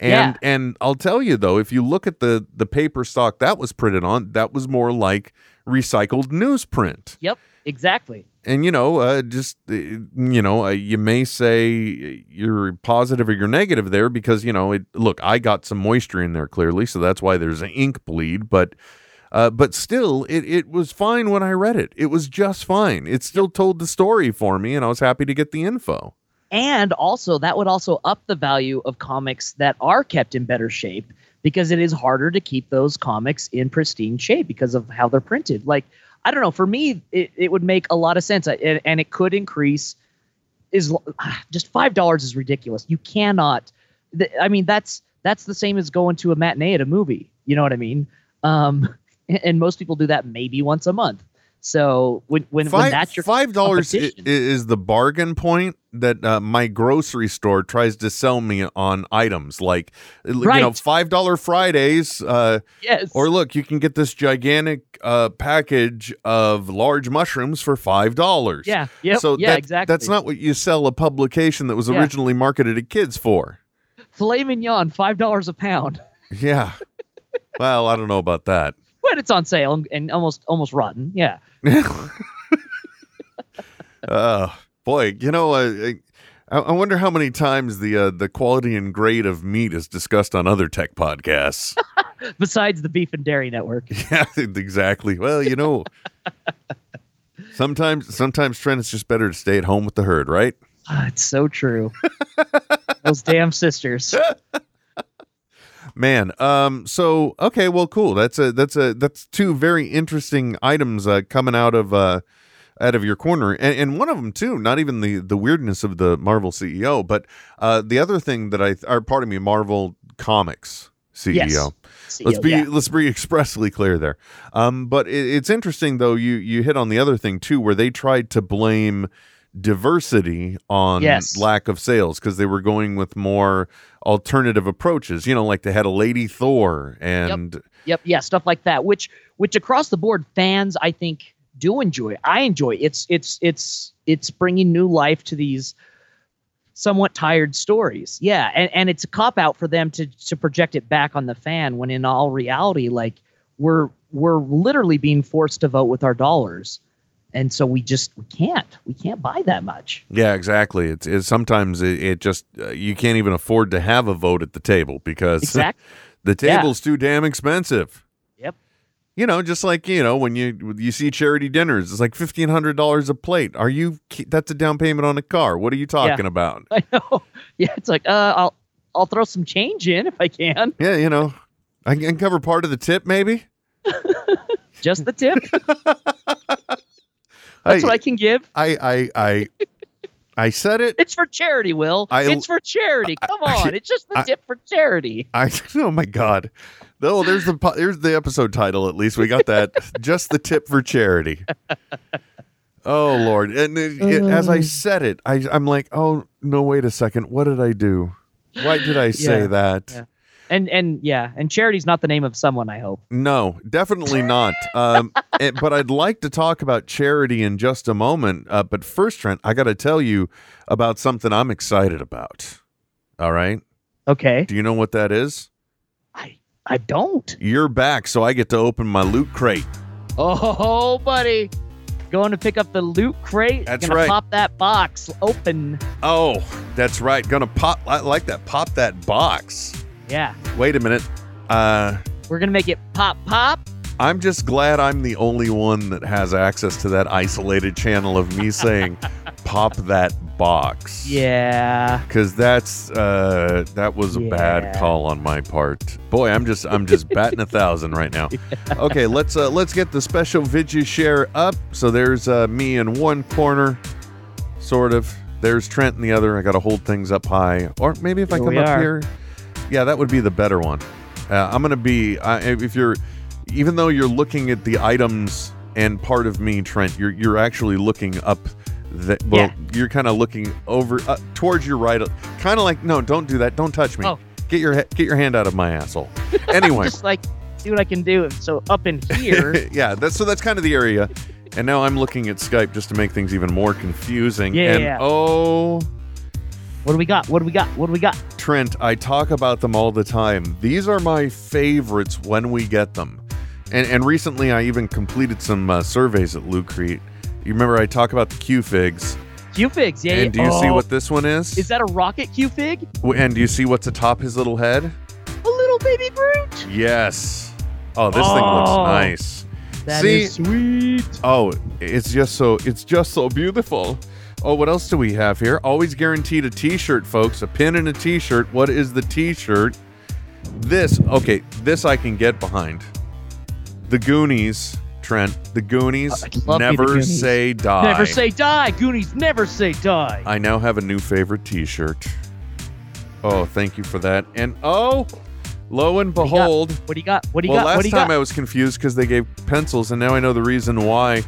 S2: And
S3: Yeah.
S2: and I'll tell you though, if you look at the the paper stock that was printed on, that was more like recycled newsprint
S3: Yep, exactly.
S2: and you know uh, just uh, you know uh, you may say you're positive or you're negative there because you know it look i got some moisture in there clearly so that's why there's an ink bleed but uh, but still it, it was fine when i read it it was just fine it still told the story for me and i was happy to get the info
S3: And also, that would also up the value of comics that are kept in better shape because it is harder to keep those comics in pristine shape because of how they're printed. Like, I don't know. For me, it, it would make a lot of sense, I- and, and it could increase. Is just five dollars is ridiculous. You cannot. th- I mean, that's that's the same as going to a matinee at a movie. You know what I mean? Um, and, most people do that maybe once a month. So when when, when that's your
S2: five dollars is the bargain point that uh, my grocery store tries to sell me on items like you know five dollar fridays uh
S3: yes,
S2: Or look, you can get this gigantic uh, package of large mushrooms for five dollars.
S3: yeah, yep,
S2: so
S3: yeah,
S2: that-
S3: exactly.
S2: That's not what you sell a publication that was
S3: Yeah.
S2: originally marketed to kids for.
S3: filet mignon, five dollars a pound
S2: Yeah. well, I don't know about that.
S3: When it's on sale and, and almost almost rotten. Yeah,
S2: uh, boy, you know, uh, I, I wonder how many times the uh, the quality and grade of meat is discussed on other tech podcasts.
S3: besides the beef and dairy network.
S2: yeah, exactly. Well, you know, sometimes sometimes Trent, it's just better to stay at home with the herd, right?
S3: Ah, it's so true. Those damn sisters.
S2: Man, um, so okay, well, cool. That's a that's a that's two very interesting items uh, coming out of uh, out of your corner, and, and one of them too. Not even the the weirdness of the Marvel CEO, but uh, the other thing that I are part of me, Marvel Comics CEO.
S3: Yes.
S2: Let's be
S3: yeah.
S2: let's be expressly clear there. Um, but it, it's interesting though. You you hit on the other thing too, where they tried to blame diversity on
S3: Yes.
S2: lack of sales because they were going with more alternative approaches. You know, like they had a Lady Thor and
S3: Yep, yeah, stuff like that. Which which across the board fans I think do enjoy. I enjoy. It's it's it's it's bringing new life to these somewhat tired stories. Yeah, and and it's a cop out for them to to project it back on the fan when in all reality like we're we're literally being forced to vote with our dollars. And so we just we can't. We can't buy that much.
S2: yeah, exactly. It's, it's sometimes it, it just uh, you can't even afford to have a vote at the table because
S3: Exactly.
S2: the
S3: Yeah.
S2: table's too damn expensive.
S3: Yep.
S2: You know, just like you know when you you see charity dinners, it's like fifteen hundred dollars a plate. Are you? That's a down payment on a car. What are you talking about?
S3: I know. Yeah, it's like uh I'll I'll throw some change in if I can.
S2: Yeah, you know, I can cover part of the tip, maybe.
S3: Just the tip. That's what I can give.
S2: I, I, I, I said it.
S3: It's for charity, Will.
S2: I-
S3: it's for charity. Come
S2: I-
S3: on. It's just the
S2: I-
S3: tip for charity.
S2: I. Oh my god. No, there's the there's the episode title. At least we got that. Just the tip for charity. Oh Lord! And uh, it, it- as I uh. said it, I, I'm like, oh no! Wait a second. What did I do? Why did I say
S3: Yeah,
S2: that?
S3: yeah. And and yeah, and charity's not the name of someone, I hope.
S2: No, definitely not. Um, eh, but I'd like to talk about charity in just a moment. Uh, but first, Trent, I got to tell you about something I'm excited about. All right.
S3: Okay.
S2: Do you know what that is?
S3: I I don't.
S2: You're back, so I get to open my loot crate.
S3: Oh, buddy. Going to pick up the loot crate.
S2: That's
S3: gonna
S2: right.
S3: pop that box open.
S2: Oh, that's right. Gonna pop. I like that. Pop that box.
S3: Yeah.
S2: Wait a minute. Uh,
S3: We're gonna make it pop pop.
S2: I'm just glad I'm the only one that has access to that isolated channel of me saying, "Pop that box."
S3: Yeah.
S2: because that's uh that was a bad
S3: Yeah.
S2: call on my part boy i'm just i'm just batting a thousand right now okay let's uh let's get the special video share up so there's uh me in one corner sort of there's trent in the other i gotta hold things up high or maybe if i
S3: Here
S2: come
S3: we
S2: up
S3: are.
S2: here yeah that would be the better one uh, i'm gonna be uh, if you're even though you're looking at the items and part of me trent you're you're actually looking up That, well,
S3: Yeah.
S2: you're kind of looking over uh, towards your right, kind of like no, don't do that, don't touch me.
S3: Oh.
S2: Get your get your hand out of my asshole. Anyway,
S3: Just like see what I can do. So up in here,
S2: yeah, that's so that's kind of the area. And now I'm looking at Skype just to make things even more confusing.
S3: Yeah,
S2: and
S3: yeah.
S2: oh,
S3: what do we got? What do we got? What do we got?
S2: Trent, I talk about them all the time. These are my favorites when we get them. And and recently I even completed some uh, surveys at Loot Crate. You remember I talk about the Q figs.
S3: Q figs, yeah.
S2: and do you see
S3: Oh,
S2: what this one is?
S3: is that? A rocket Q fig?
S2: And do you see what's atop his little head?
S3: A little baby Groot.
S2: Yes. Oh, this thing looks
S3: Oh.
S2: nice.
S3: That
S2: See?
S3: is sweet.
S2: Oh, it's just so it's just so beautiful. Oh, what else do we have here? Always guaranteed a t-shirt, folks. A pin and a t-shirt. What is the t-shirt? This, okay, this I can get behind. The Goonies, Trent. The Goonies
S3: love the
S2: never
S3: Goonies.
S2: say die.
S3: Never say die. Goonies never say die.
S2: I now have a new favorite t-shirt. Oh, thank you for that. And oh, lo and
S3: do you got?
S2: behold,
S3: what do you got? What do you got?
S2: well,
S3: got?
S2: last
S3: do you
S2: time
S3: got?
S2: I was confused because they gave pencils, and now I know the reason why.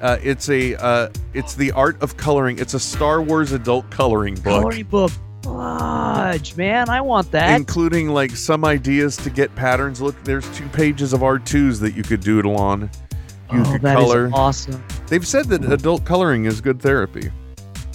S2: Uh, it's a uh, it's the art of coloring. It's a Star Wars adult coloring book,
S3: Coloring book. Fudge, man. I want that.
S2: including like some ideas to get patterns. Look, there's two pages of R2s that you could doodle on. You
S3: oh,
S2: could
S3: that is
S2: color.
S3: awesome.
S2: They've said that adult coloring is good therapy.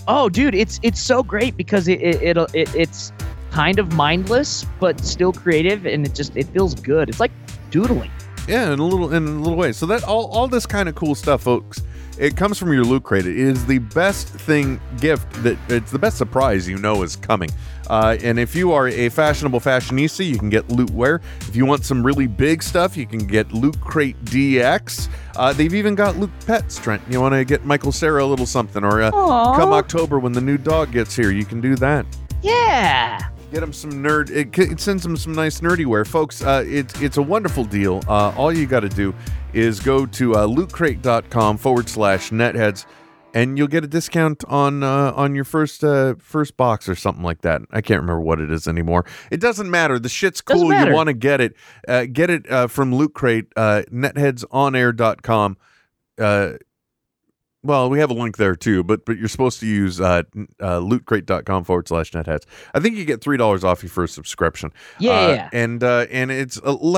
S3: Oh, dude, it's it's so great because it, it, it, it it's kind of mindless but still creative, and it just it feels good. It's like doodling.
S2: Yeah, in a little in a little way. So that all all this kind of cool stuff, folks. It comes from your loot crate. It is the best thing gift that it's the best surprise you know is coming. Uh, and if you are a fashionable fashionista, you can get Loot Wear. If you want some really big stuff, you can get Loot Crate DX. Uh, they've even got Loot Pets, Trent. You want to get Michael Sarah a little something, or uh, come October when the new dog gets here, you can do that.
S3: Yeah.
S2: Get them some nerd. It, it sends them some nice nerdy wear, folks. Uh, it's it's a wonderful deal. Uh, all you got to do is go to uh, lootcrate.com forward slash netheads, and you'll get a discount on uh, on your first uh, first box or something like that. I can't remember what it is anymore. It doesn't matter. The shit's cool. You want to get it? Uh, get it uh, from Loot Crate. Uh, netheadsonair.com. Uh, well, we have a link there too, but but you're supposed to use uh, uh, lootcrate.com forward slash netheads. I think you get three dollars off your first subscription.
S3: Yeah.
S2: Uh,
S3: yeah.
S2: and uh, and it's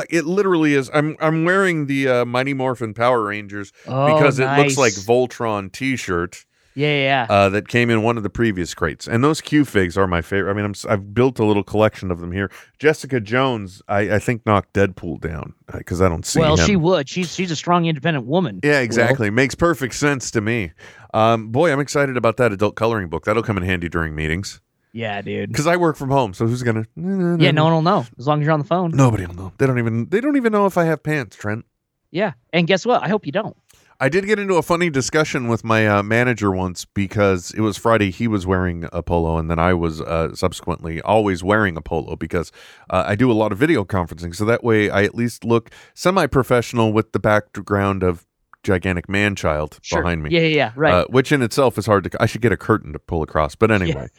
S2: it literally is. I'm I'm wearing the uh, Mighty Morphin Power Rangers
S3: Oh,
S2: because it looks like. Voltron T-shirt
S3: Yeah, yeah.
S2: uh, that came in one of the previous crates. And those Q figs are my favorite. I mean, I'm, s- I've built a little collection of them here. Jessica Jones, I, I think knocked Deadpool down because I don't see
S3: well,
S2: him.
S3: she would. She's she's a strong, independent woman.
S2: Yeah,
S3: Will.
S2: exactly. Makes perfect sense to me. Um, boy, I'm excited about that adult coloring book. That'll come in handy during meetings
S3: Yeah, dude.
S2: because I work from home. So who's gonna?
S3: Yeah, no one will know as long as you're on the phone.
S2: Nobody will know. They don't even. They don't even know if I have pants, Trent.
S3: Yeah, and guess what? I hope you don't.
S2: I did get into a funny discussion with my uh, manager once because it was Friday. He was wearing a polo, and then I was uh, subsequently always wearing a polo because uh, I do a lot of video conferencing. So that way, I at least look semi-professional with the background of gigantic man child
S3: Sure.
S2: behind me.
S3: Yeah, yeah, yeah. Right.
S2: uh, which in itself is hard to. I should get a curtain to pull across, but anyway.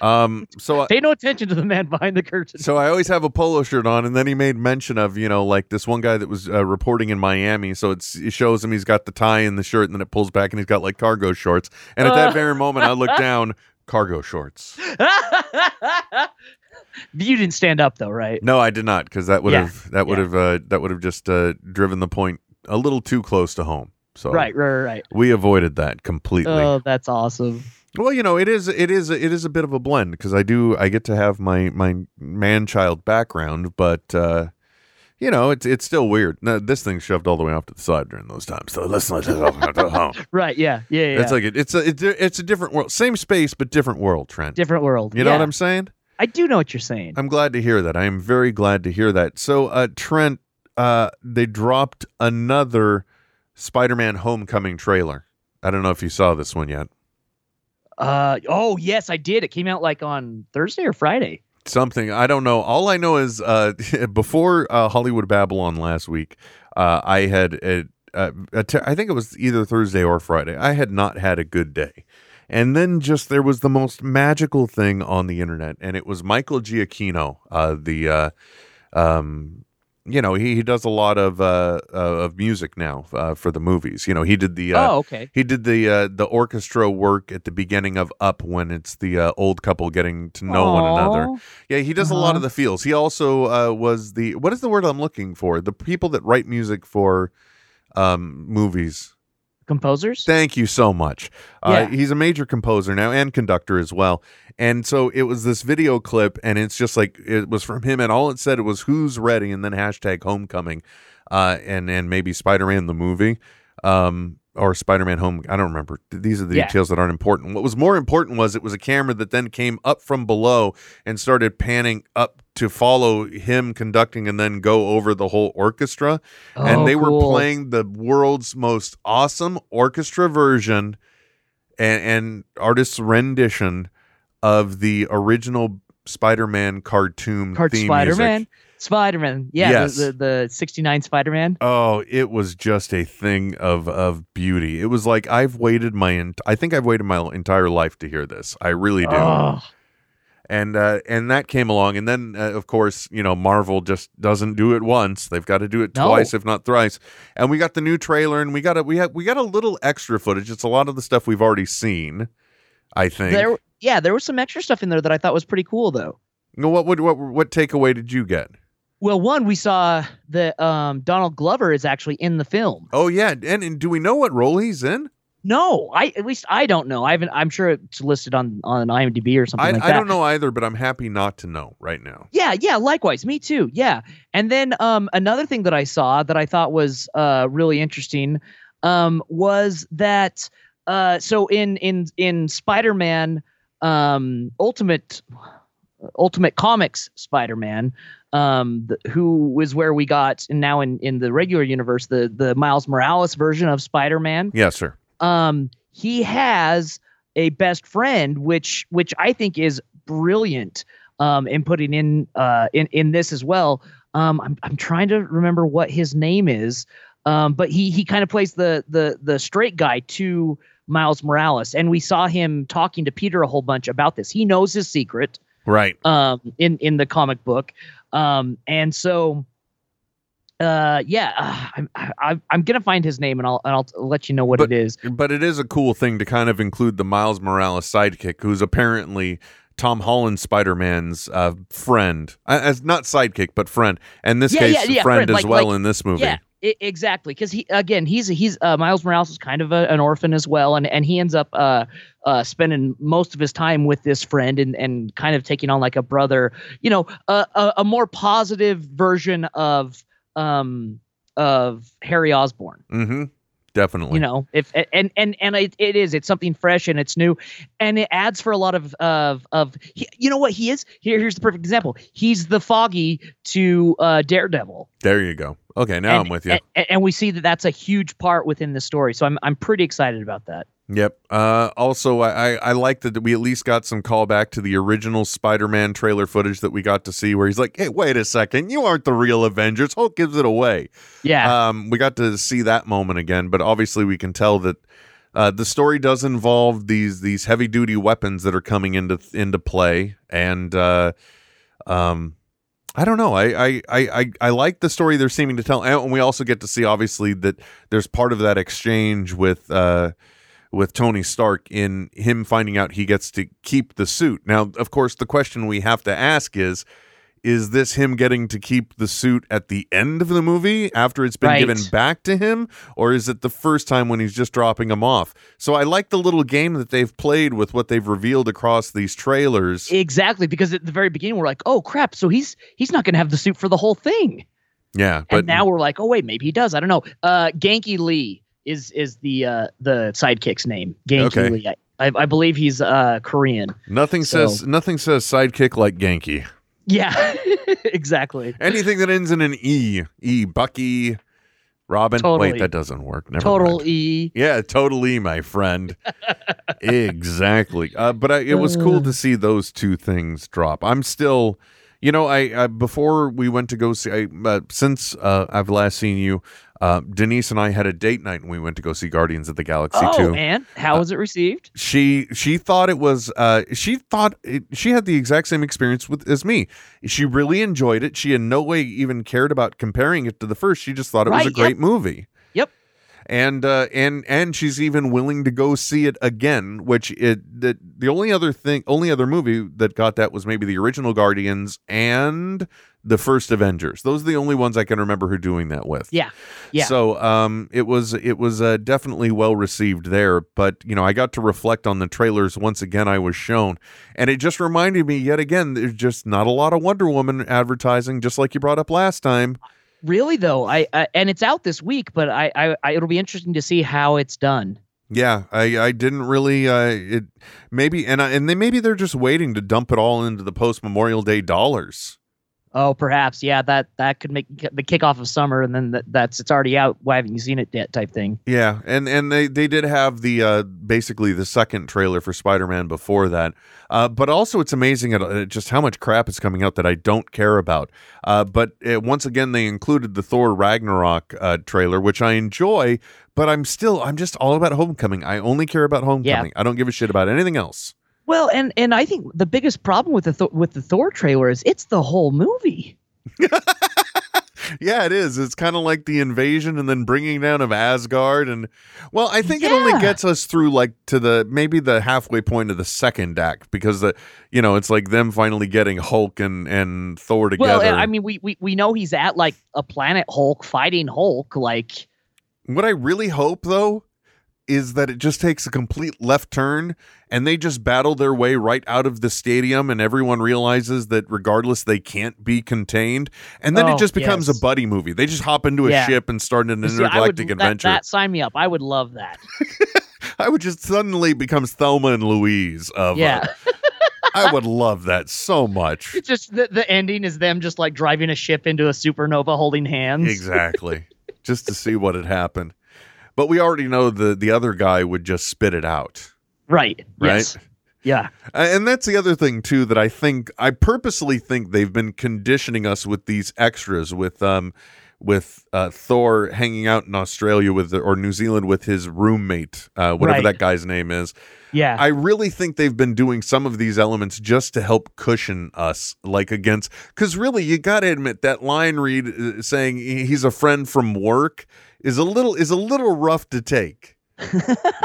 S2: Um, so I,
S3: Pay no attention to the man behind the curtain.
S2: so I always have a polo shirt on, and then he made mention of you know like this one guy that was uh, reporting in Miami. So it's it shows him he's got the tie and the shirt, and then it pulls back, and he's got like cargo shorts. And at that very moment, I look down, cargo shorts.
S3: you didn't stand up though, right?
S2: No, I did not, because that would
S3: Yeah.
S2: have that would
S3: Yeah.
S2: have uh, that would have just uh, driven the point a little too close to home. So
S3: Right, right, right,
S2: we avoided that completely.
S3: Oh, that's awesome.
S2: Well, you know, it is it is it is a bit of a blend because I do I get to have my my man child background, but uh you know, it's it's still weird. No, this thing's shoved all the way off to the side during those times. So let's not home.
S3: Right, yeah, yeah, yeah.
S2: It's like it, it's a it's a, it's a different world, same space but different world, Trent.
S3: different world.
S2: You know
S3: Yeah.
S2: what I'm saying?
S3: I do know what you're saying.
S2: I'm glad to hear that. I am very glad to hear that. So, uh, Trent, uh, they dropped another Spider-Man Homecoming trailer. I don't know if you saw this one yet.
S3: Uh oh, yes, I did. It came out like on Thursday or Friday.
S2: something i don't know all i know is uh before uh hollywood babylon last week uh i had a, a, a te- I think it was either thursday or friday i had not had a good day and then just there was the most magical thing on the internet and it was michael giacchino uh the uh um you know, he, he does a lot of uh, uh of music now uh, for the movies. You know, he did the uh,
S3: oh, okay.
S2: he did the uh, the orchestra work at the beginning of Up when it's the uh, old couple getting to know one another. Yeah, he does a lot
S3: Uh-huh.
S2: of the feels. He also uh, was the what is the word I'm looking for? The people that write music for um, movies.
S3: Composers?
S2: Thank you so much. Uh, He's a major composer now and conductor as well. And so it was this video clip, and it's just like it was from him, and all it said was "Who's ready?" and then hashtag Homecoming, uh, and and maybe Spider Man the movie, um, or Spider Man Home. I don't remember. These are the
S3: Yeah.
S2: details that aren't important. What was more important was it was a camera that then came up from below and started panning up to follow him conducting, and then go over the whole orchestra oh, and
S3: Oh,
S2: they were playing the world's most awesome orchestra version and, and artist's rendition of the original Spider-Man cartoon
S3: Cart
S2: theme
S3: Spider
S2: music.
S3: Spider Man. Yeah,
S2: Yes.
S3: the, the, the 69 Spider Man.
S2: Oh, it was just a thing of of beauty. It was like I've waited my I think I've waited my entire life to hear this. I really do.
S3: Oh,
S2: and uh, and that came along, and then uh, of course you know Marvel just doesn't do it once; they've got to do it
S3: No.
S2: twice, if not thrice. And we got the new trailer, and we got a we had we got a little extra footage. It's a lot of the stuff we've already seen. I think.
S3: there, yeah, there was some extra stuff in there that I thought was pretty cool, though.
S2: What would what what takeaway did you get?
S3: Well, one, we saw that um, Donald Glover is actually in the film.
S2: Oh yeah, and, and do we know what role he's in?
S3: No, I at least I don't know. I haven't. I'm sure it's listed on on IMDb or something
S2: I
S3: like
S2: I don't know either, but I'm happy not to know right now.
S3: Yeah, yeah, likewise. Me too. Yeah. And then um another thing that I saw that I thought was uh really interesting um was that uh so in in in Spider-Man um Ultimate Ultimate Comics Spider-Man um the, who was where we got and now in in the regular universe the the Miles Morales version of Spider-Man.
S2: Yes, sir.
S3: um he has a best friend which which i think is brilliant um in putting in uh in in this as well. Um i'm, I'm trying to remember what his name is um but he he kind of plays the the the straight guy to miles morales. And we saw him talking to peter a whole bunch about this. He knows his secret
S2: Right.
S3: um in in the comic book. Um and so uh yeah uh, I'm, I, I'm gonna find his name and I'll and I'll let you know what
S2: But-
S3: it is.
S2: But it is a cool thing to kind of include the Miles Morales sidekick, who's apparently Tom Holland Spider Man's uh, friend, uh, as not sidekick but friend, and this
S3: Yeah,
S2: case
S3: yeah, yeah,
S2: friend,
S3: friend,
S2: as
S3: like-
S2: well
S3: like-
S2: in this movie.
S3: Yeah, i exactly. Because he again, he's he's uh, Miles Morales is kind of a, an orphan as well, and and he ends up uh, uh, spending most of his time with this friend and and kind of taking on like a brother, you know, a a, a more positive version of um of Harry Osborn.
S2: Mm-hmm. Definitely.
S3: You know, if and and and it, it is it's something fresh and it's new, and it adds for a lot of of of he, you know what he is here. Here's the perfect example. He's the Foggy to uh, Daredevil.
S2: There you go. Okay, now
S3: and,
S2: I'm with you.
S3: And, and we see that that's a huge part within the story. So I'm I'm pretty excited about that.
S2: Yep. Uh, also, I, I, I like that we at least got some callback to the original Spider-Man trailer footage that we got to see, where he's like, "Hey, wait a second, you aren't the real Avengers." Hulk gives it away.
S3: Yeah.
S2: Um, we got to see that moment again, but obviously we can tell that uh, the story does involve these these heavy duty weapons that are coming into into play, and uh, um, I don't know. I, I I I like the story they're seeming to tell, and we also get to see obviously that there's part of that exchange with. Uh, with Tony Stark in him finding out he gets to keep the suit. Now, of course, the question we have to ask is is this him getting to keep the suit at the end of the movie after it's been
S3: Right.
S2: given back to him or is it the first time when he's just dropping him off? So I like the little game that they've played with what they've revealed across these trailers.
S3: exactly, because at the very beginning we're like, oh crap, so he's he's not gonna have the suit for the whole thing.
S2: yeah, but
S3: and now we're like, oh wait, maybe he does. I don't know. Uh, Ganke Lee is is the uh the sidekick's name. Ganke
S2: Okay.
S3: Lee. I, I, I believe he's uh Korean.
S2: nothing
S3: so-
S2: says nothing says sidekick like Ganke.
S3: Yeah, exactly.
S2: Anything that ends in an E, E Bucky, Robin.
S3: Totally.
S2: Wait, that doesn't work. Never
S3: Total
S2: mind.
S3: E.
S2: Yeah, totally, my friend. exactly. Uh, but I, it was cool to see those two things drop. I'm still, You know, I, I before we went to go see, I, uh, since uh, I've last seen you, uh, Denise and I had a date night and we went to go see Guardians of the Galaxy
S3: oh,
S2: too.
S3: and how was it received?
S2: She she thought it was uh she thought it, she had the exact same experience with as me. She really enjoyed it. She in no way even cared about comparing it to the first. She just thought it was a great
S3: yep.
S2: movie. And uh and and she's even willing to go see it again, which it the the only other thing only other movie that got that was maybe the original Guardians and the first Avengers. Those are the only ones I can remember her doing that with.
S3: Yeah. Yeah.
S2: So um, it was it was uh, definitely well received there. But you know, I got to reflect on the trailers once again. I was shown, and it just reminded me yet again. There's just not a lot of Wonder Woman advertising, just like you brought up last time.
S3: Really though, I, I and it's out this week, but I, I, I it'll be interesting to see how it's done.
S2: Yeah, I, I didn't really uh, it maybe and I, and they maybe they're just waiting to dump it all into the post Memorial Day dollars.
S3: Oh, perhaps, yeah. That that could make the kickoff of summer, and then that, that's it's already out. Why haven't you seen it yet? Type thing.
S2: Yeah, and and they they did have the uh basically the second trailer for Spider-Man before that. Uh but also it's amazing at, just how much crap is coming out that I don't care about. Uh but uh, once again they included the Thor Ragnarok uh trailer which I enjoy, but I'm still I'm just all about Homecoming. I only care about Homecoming. I don't give a shit about anything else.
S3: Well, and and I think the biggest problem with the Thor, with the Thor trailer is it's the whole movie.
S2: Yeah, it is. It's kind of like the invasion and then bringing down of Asgard and well, I think it only gets us through like to the maybe the halfway point of the second act because the you know, it's like them finally getting Hulk and and Thor together.
S3: Well, I mean, we, we we know he's at like a planet Hulk fighting Hulk. Like,
S2: what I really hope though is that it just takes a complete left turn and they just battle their way right out of the stadium and everyone realizes that regardless they can't be contained and then
S3: Oh,
S2: it just becomes
S3: yes.
S2: a buddy movie. They just hop into a
S3: Yeah.
S2: ship and start an
S3: see, I would,
S2: intergalactic
S3: that,
S2: adventure.
S3: that sign me up. I would love that.
S2: I would just suddenly becomes Thelma and Louise of uh,
S3: Yeah,
S2: I would love that so much.
S3: it's just the the ending is them just like driving a ship into a supernova, holding hands.
S2: exactly. just to see what had happened. But we already know the the other guy would just spit it out.
S3: Right.
S2: Right?
S3: Yes. Yeah.
S2: And that's the other thing too that I think I purposely think they've been conditioning us with these extras with um with uh, Thor hanging out in Australia with or New Zealand with his roommate, uh, whatever
S3: Right.
S2: that guy's name is.
S3: Yeah.
S2: I really think they've been doing some of these elements just to help cushion us, like against. Because really, you got to admit that line read uh, saying he's a friend from work is a little is a little rough to take.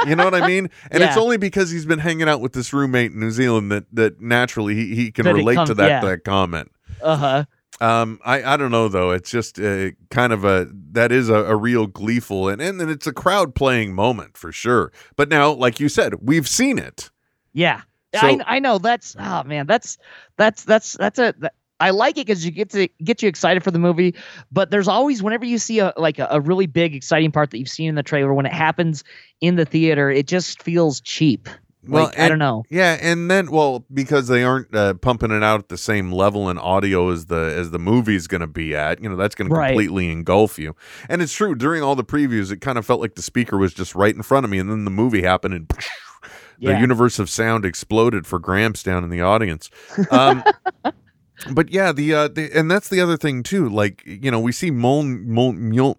S2: you know what I mean? And it's only because he's been hanging out with this roommate in New Zealand that that naturally he, he can
S3: That
S2: relate to that
S3: yeah.
S2: that comment.
S3: uh huh.
S2: Um, I, I don't know though. It's just uh, kind of a that is a, a real gleeful and and it's a crowd playing moment for sure. But now, like you said, we've seen it.
S3: Yeah.
S2: So-
S3: I I know that's oh man that's that's that's that's a that, I like it because you get to get you excited for the movie, but there's always whenever you see a like a, a really big exciting part that you've seen in the trailer when it happens in the theater, it just feels cheap.
S2: Well,
S3: Like I don't know.
S2: Yeah, and then well, because they aren't uh, pumping it out at the same level in audio as the as the movie's going to be at, you know, that's going to completely engulf you. And it's true. During all the previews, it kind of felt like the speaker was just right in front of me, and then the movie happened, and the
S3: Yeah.
S2: universe of sound exploded for Gramps down in the audience. Um, but yeah, the, uh, the and that's the other thing too. Like you know, we see Mol, Mol, Mjol,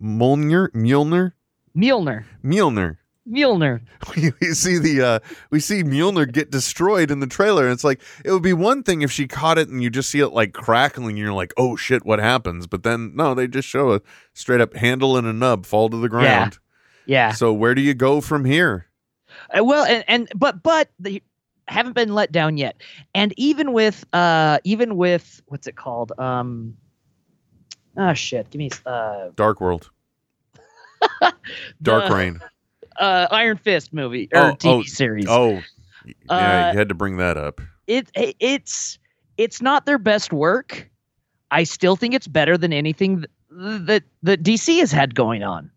S2: Mjolnir, Mjolnir,
S3: Mjolnir.
S2: Mjolnir.
S3: Mjolnir.
S2: we see the uh we see Mjolnir get destroyed in the trailer and it's like it would be one thing if she caught it and you just see it like crackling and you're like oh shit what happens but then no they just show a straight up handle and a nub fall to the ground
S3: Yeah.
S2: so where do you go from here
S3: Uh, well, and, and but but they haven't been let down yet. And even with uh even with what's it called? Um Oh shit, give me uh
S2: Dark World Dark
S3: the,
S2: Rain
S3: uh Iron Fist movie or
S2: Oh,
S3: TV
S2: oh,
S3: series.
S2: oh yeah
S3: Uh,
S2: you had to bring that up
S3: It, it it's it's not their best work. I still think it's better than anything that that, that DC has had going on.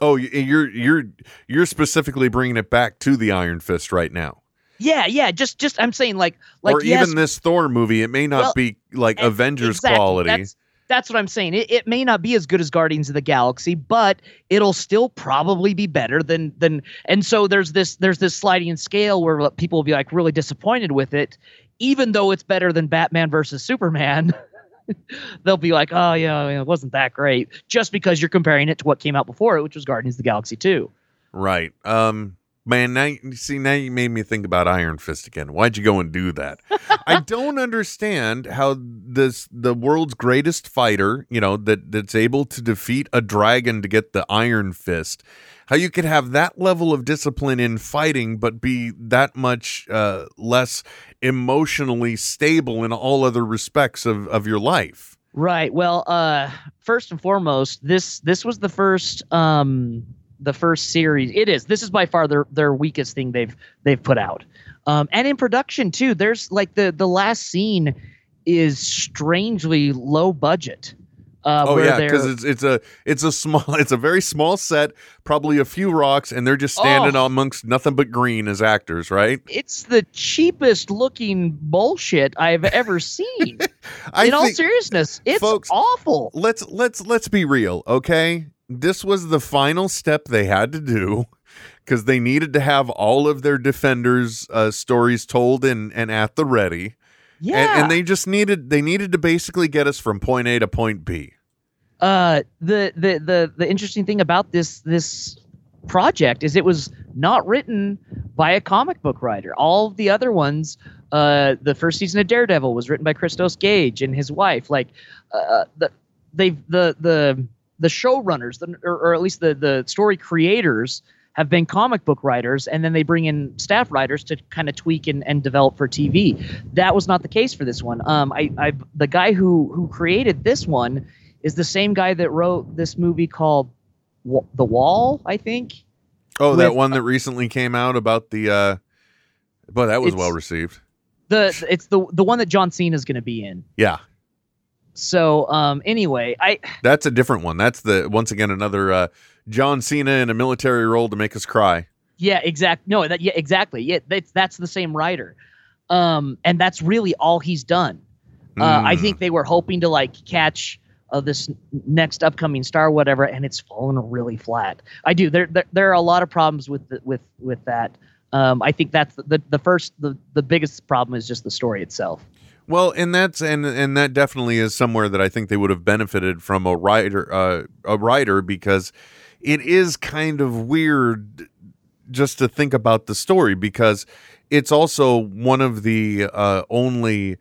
S2: oh you're you're you're specifically bringing it back to the Iron Fist right now
S3: Yeah, yeah, just just I'm saying like like
S2: or
S3: yes,
S2: even this Thor movie it may not
S3: Well,
S2: be like Avengers
S3: exactly,
S2: quality
S3: That's, that's what I'm saying. It, it may not be as good as Guardians of the Galaxy, but it'll still probably be better than than. And so there's this there's this sliding scale where people will be like really disappointed with it even though it's better than Batman versus Superman, they'll be like, oh yeah, it wasn't that great, just because you're comparing it to what came out before it, which was Guardians of the Galaxy 2.
S2: Right. Um man, now you see now you made me think about Iron Fist again. Why'd you go and do that? I don't understand how this the world's greatest fighter, you know, that that's able to defeat a dragon to get the Iron Fist. How you could have that level of discipline in fighting, but be that much uh, less emotionally stable in all other respects of, of your life.
S3: Right. Well, uh, first and foremost, this this was the first um, the first series. It is. This is by far their their weakest thing they've they've put out. Um, and in production too. There's like the the last scene is strangely low budget. Uh,
S2: oh
S3: where
S2: yeah, because it's it's a it's a small it's a very small set, probably a few rocks, and they're just standing
S3: Oh.
S2: amongst nothing but green as actors, right?
S3: it's the cheapest looking bullshit I've ever seen. In all seriousness, it's
S2: folks-
S3: awful.
S2: let's let's let's be real, okay? This was the final step they had to do because they needed to have all of their defenders' uh, stories told and and at the ready,
S3: Yeah.
S2: and, and they just needed they needed to basically get us from point A to point B.
S3: uh the the the the interesting thing about this this project is it was not written by a comic book writer. All the other ones, uh, the first season of Daredevil was written by Christos Gage and his wife. Like, uh, the they've the the the showrunners, the, or, or at least the the story creators. Have been comic book writers, and then they bring in staff writers to kind of tweak and, and develop for TV. That was not the case for this one. Um, I, I the guy who who created this one is the same guy that wrote this movie called Wa- The Wall, I think.
S2: Oh, that one that recently came out about the. uh But that was well received.
S3: The it's the the one that John Cena is going to be in.
S2: Yeah,
S3: So um anyway, I
S2: that's a different one. That's the once again another uh John Cena in a military role to make us cry.
S3: yeah, exact no, that yeah, exactly. Yeah, that's that's the same writer. Um and that's really all he's done. Uh, I
S2: Mm.
S3: think they were hoping to like catch uh, this next upcoming star, whatever, and it's fallen really flat. I do. There, there, there are a lot of problems with the, with with that. Um, I think that's the, the the first the the biggest problem is just the story itself.
S2: Well, and that's and and that definitely is somewhere that I think they would have benefited from a writer uh, a writer because it is kind of weird just to think about the story because it's also one of the uh, only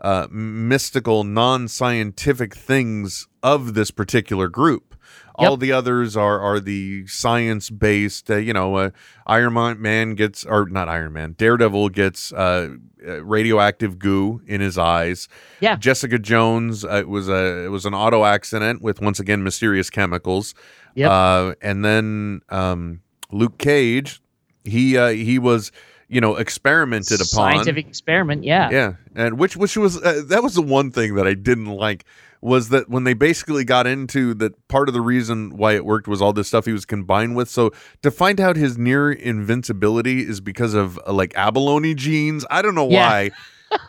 S2: uh, mystical, non-scientific things of this particular group. All
S3: Yep.
S2: the others are are the science-based. Uh, you know, uh, Iron Man- gets or not Iron Man. Daredevil gets uh, uh, radioactive goo in his eyes.
S3: Yeah.
S2: Jessica Jones. Uh, it was a it was an auto accident with once again mysterious chemicals.
S3: Yep.
S2: Uh, and then um, Luke Cage, he uh, he was you know experimented upon.
S3: Scientific experiment, yeah.
S2: Yeah, and which which was uh, that was the one thing that I didn't like was that when they basically got into that part of the reason why it worked was all this stuff he was combined with. So to find out his near invincibility is because of uh, like abalone genes. I don't know
S3: Yeah.
S2: why.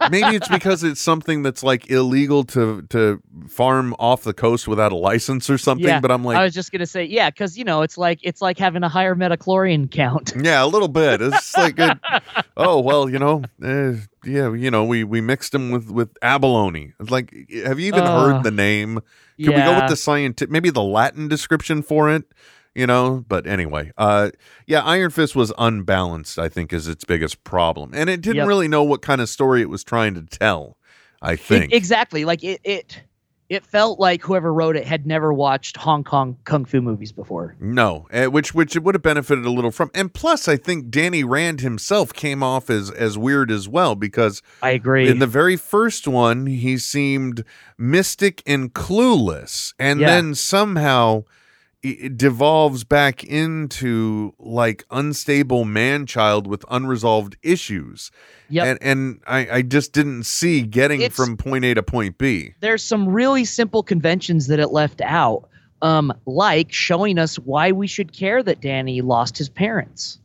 S2: Maybe it's because it's something that's like illegal to to farm off the coast without a license or something.
S3: Yeah,
S2: But I'm like,
S3: I was just gonna say, yeah, because you know, it's like it's like having a higher midi-chlorian count.
S2: Yeah, a little bit. It's like, a, oh well, you know, uh, yeah, you know, we we mixed them with with abalone. It's like, have you even
S3: Uh,
S2: heard the name? Can we go with the scientific, maybe the Latin description for it? You know, but anyway, uh, yeah, Iron Fist was unbalanced. I think is its biggest problem, and it didn't
S3: Yep.
S2: really know what kind of story it was trying to tell. I
S3: It-
S2: think
S3: exactly. Like it, it, it felt like whoever wrote it had never watched Hong Kong kung fu movies before.
S2: No, uh, which which it would have benefited a little from, and plus, I think Danny Rand himself came off as as weird as well because
S3: I agree.
S2: in the very first one, he seemed mystic and clueless, and
S3: Yeah.
S2: then somehow it devolves back into like unstable man child with unresolved issues.
S3: Yep.
S2: And and I, I just didn't see getting
S3: It's-
S2: from point A to point B.
S3: There's some really simple conventions that it left out, um, like showing us why we should care that Danny lost his parents.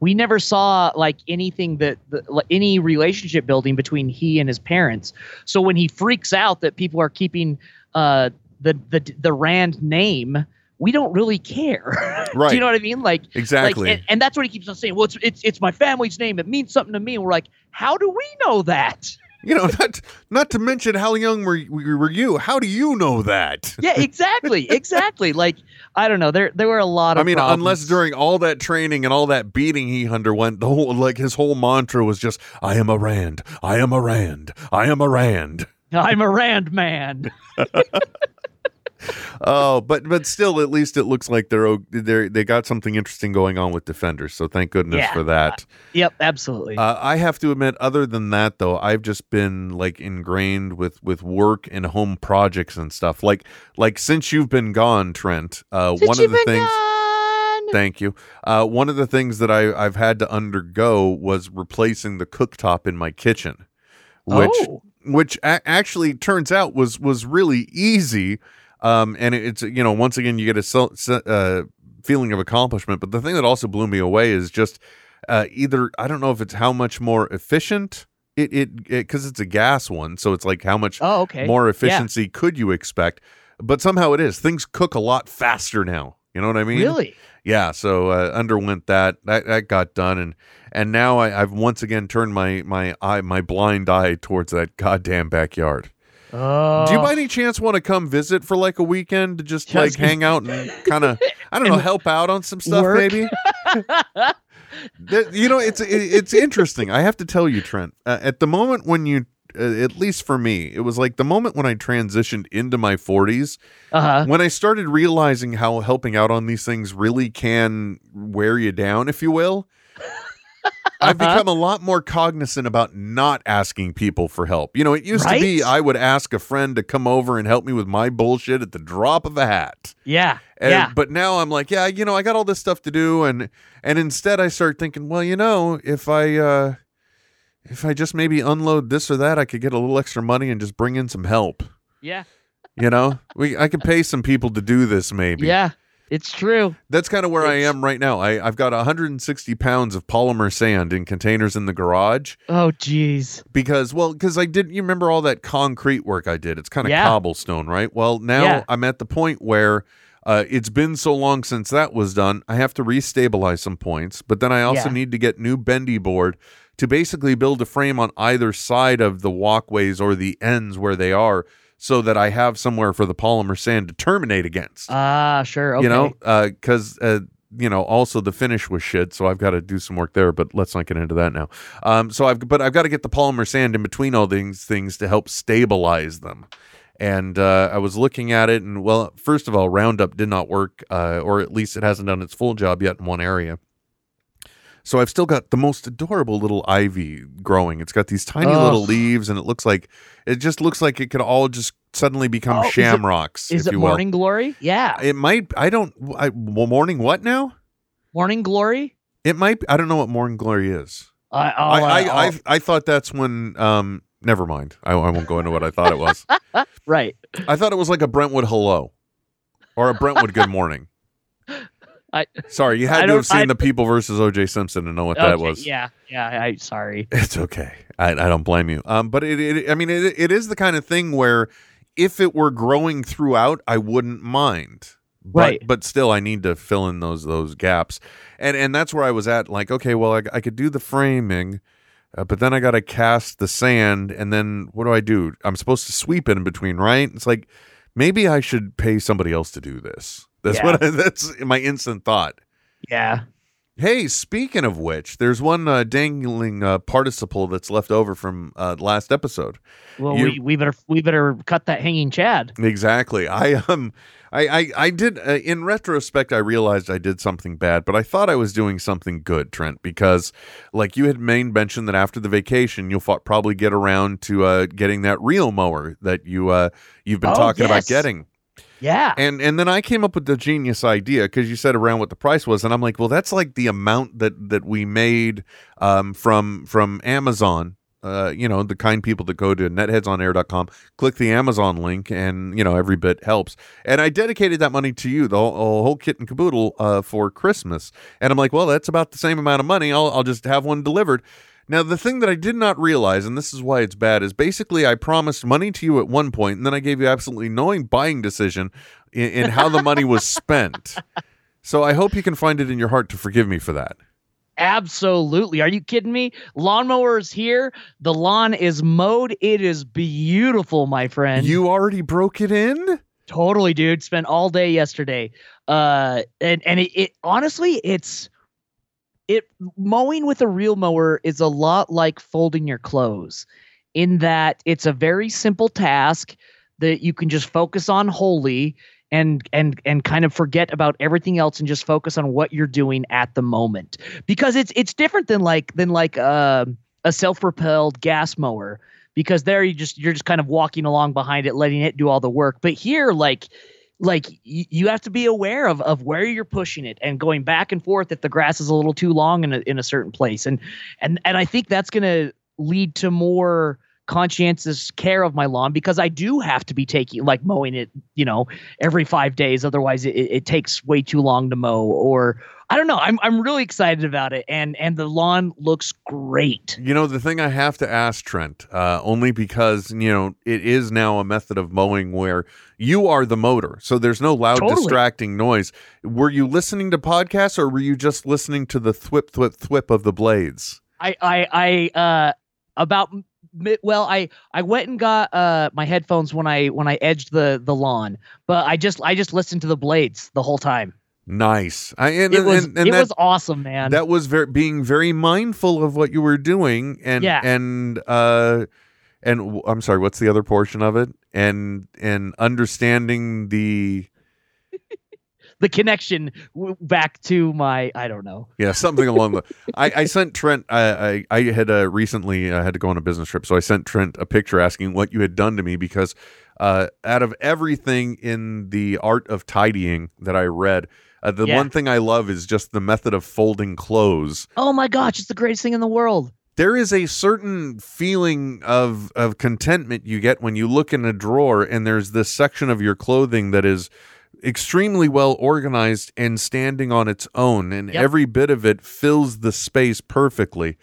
S3: We never saw like anything that, like, any relationship building between he and his parents. So when he freaks out that people are keeping uh, the the the Rand name we don't really care.
S2: Right.
S3: Do you know what I mean? Like
S2: Exactly.
S3: Like, and, and that's what he keeps on saying. Well, it's it's it's my family's name. It means something to me. And we're like, how do we know that?
S2: you know, not not to mention how young were, were you? How do you know that?
S3: Yeah, exactly, exactly. Like I don't know. There there were a lot of.
S2: I mean,
S3: problems.
S2: unless during all that training and all that beating he underwent, the whole like his whole mantra was just, "I am a Rand, I am a Rand, I am a Rand."
S3: I'm a Rand man.
S2: Oh, but but still, at least it looks like they're they they got something interesting going on with defenders. So thank goodness
S3: Yeah.
S2: for that.
S3: Yep, absolutely.
S2: Uh, I have to admit, other than that, though, I've just been like ingrained with with work and home projects and stuff. Like like since you've been gone, Trent. Uh,
S3: Since
S2: one of
S3: you've
S2: the
S3: been
S2: things.
S3: gone.
S2: Thank you. Uh, one of the things that I, I've had to undergo was replacing the cooktop in my kitchen, which
S3: Oh.
S2: which a- actually turns out was was really easy. Um, and it's you know once again you get a se- se- uh, feeling of accomplishment. But the thing that also blew me away is just uh, either I don't know if it's how much more efficient it it because it's a gas one, so it's like how much
S3: Oh, okay.
S2: more
S3: Yeah.
S2: efficiency could you expect? But somehow it is. Things cook a lot faster now. You know what I mean?
S3: Really?
S2: yeah so uh, underwent that that that got done and and now I, i've once again turned my my eye my blind eye towards that goddamn backyard
S3: Oh.
S2: do you by any chance want to come visit for like a weekend to just like hang out and kind of i don't know help out on some stuff
S3: Work?
S2: maybe you know it's it, it's interesting i have to tell you trent uh, at the moment when you uh, at least for me it was like the moment when i transitioned into my 40s
S3: Uh-huh.
S2: when I started realizing how helping out on these things really can wear you down, if you will, I've
S3: Uh-huh.
S2: become a lot more cognizant about not asking people for help. You know, it used to be I would ask a friend to come over and help me with my bullshit at the drop of a hat.
S3: Yeah.
S2: And,
S3: yeah.
S2: But now I'm like, yeah, you know, I got all this stuff to do, and and instead I start thinking, well, you know, if I uh if I just maybe unload this or that, I could get a little extra money and just bring in some help.
S3: Yeah.
S2: You know, we I could pay some people to do this maybe.
S3: Yeah. It's true.
S2: That's kind of where I am right now. I, I've got 160 pounds of polymer sand in containers in the garage
S3: Oh, jeez.
S2: because, well, because I didn't. You remember all that concrete work I did? It's kind of
S3: Yeah.
S2: cobblestone, right? Well, now
S3: Yeah.
S2: I'm at the point where uh, it's been so long since that was done. I have to restabilize some points, but then I also
S3: Yeah.
S2: need to get new bendy board to basically build a frame on either side of the walkways or the ends where they are, so that I have somewhere for the polymer sand to terminate against
S3: Ah, sure. Okay.
S2: you know because uh, you know also the finish was shit so i've got to do some work there but let's not get into that now um so i've but i've got to get the polymer sand in between all these things to help stabilize them and uh, I was looking at it, and well, first of all, Roundup did not work, uh, or at least it hasn't done its full job yet in one area. So I've still got the most adorable little ivy growing. It's got these tiny little leaves, and it looks like it just looks like it could all just suddenly become
S3: Oh,
S2: shamrocks.
S3: Is it
S2: you will.
S3: Morning Glory? Yeah.
S2: It might. I don't. I, well, morning. What now?
S3: Morning Glory?
S2: It might. I don't know what morning glory is.
S3: I,
S2: I,
S3: I'll,
S2: I,
S3: uh,
S2: I, I thought that's when. Um. Never mind. I, I won't go into what I thought it was.
S3: right.
S2: I thought it was like a Brentwood hello, or a Brentwood good morning.
S3: I-
S2: Sorry, you had to have seen
S3: I-
S2: the People versus O.J. Simpson to know what that was.
S3: Yeah. Yeah. I sorry.
S2: It's okay. I, I don't blame you. Um, but it, it I mean, it, it is the kind of thing where if it were growing throughout, I wouldn't mind. But,
S3: Right.
S2: But still, I need to fill in those those gaps, and and that's where I was at. Like, okay, well, I, I could do the framing, uh, but then I got to cast the sand, and then what do I do? I'm supposed to sweep it in between, right? It's like maybe I should pay somebody else to do this. That's
S3: Yeah.
S2: what I, that's my instant thought.
S3: Yeah.
S2: Hey, speaking of which, there's one uh, dangling uh, participle that's left over from uh, last episode.
S3: Well,
S2: You-
S3: we, we better we better cut that hanging Chad.
S2: Exactly. I um, I I, I did. Uh, in retrospect, I realized I did something bad, but I thought I was doing something good, Trent, because like you had main mentioned that after the vacation, you'll probably get around to uh, getting that reel mower that you uh, you've been
S3: Oh,
S2: talking about getting.
S3: Yeah.
S2: And and then I came up with the genius idea because you said around what the price was, and I'm like, well, that's like the amount that that we made um, from from Amazon. Uh, you know, the kind people that go to netheadsonair.com, click the Amazon link, and you know every bit helps. And I dedicated that money to you, the whole, whole kit and caboodle, uh, for Christmas. And I'm like, well, that's about the same amount of money. I'll I'll just have one delivered. Now, the thing that I did not realize, and this is why it's bad, is basically I promised money to you at one point, and then I gave you absolutely no buying decision in, in how the money was spent. So I hope you can find it in your heart to forgive me for that.
S3: Absolutely. Are you kidding me? Lawnmower is here. The lawn is mowed. It is beautiful, my friend.
S2: You already broke it in?
S3: totally, dude. Spent all day yesterday. Uh, and and it, it honestly, it's it mowing with a reel mower is a lot like folding your clothes, in that it's a very simple task that you can just focus on wholly and and and kind of forget about everything else and just focus on what you're doing at the moment. Because it's it's different than like than like uh, a self-propelled gas mower because there you just you're just kind of walking along behind it letting it do all the work. But here like like y- you have to be aware of of where you're pushing it and going back and forth if the grass is a little too long in a, in a certain place and and and I think that's going to lead to more conscientious care of my lawn because I do have to be taking like mowing it, you know, every five days. Otherwise, it, it takes way too long to mow. Or I don't know. I'm I'm really excited about it, and and the lawn looks great.
S2: You know, the thing I have to ask Trent, uh, only because, you know, it is now a method of mowing where you are the motor. So there's no loud,
S3: Totally.
S2: distracting noise. Were you listening to podcasts or were you just listening to the thwip, thwip, thwip of the blades?
S3: I I I uh about well I I went and got uh my headphones when I when I edged the the lawn, but I just I just listened to the blades the whole time.
S2: Nice. I, and,
S3: It was
S2: and, and
S3: it
S2: that,
S3: was awesome, man.
S2: that was very being very mindful of what you were doing and
S3: Yeah.
S2: and uh and I'm sorry, what's the other portion of it? And and understanding the
S3: the connection back to my I don't know.
S2: Yeah, something along the. I, I sent Trent. I I, I had uh, recently uh, had to go on a business trip, so I sent Trent a picture asking what you had done to me because uh, out of everything in the art of tidying that I read, uh, the
S3: Yeah.
S2: one thing I love is just the method of folding clothes.
S3: Oh my gosh, it's the greatest thing in the world.
S2: There is a certain feeling of of contentment you get when you look in a drawer and there's this section of your clothing that is extremely well organized and standing on its own and
S3: Yep.
S2: every bit of it fills the space perfectly.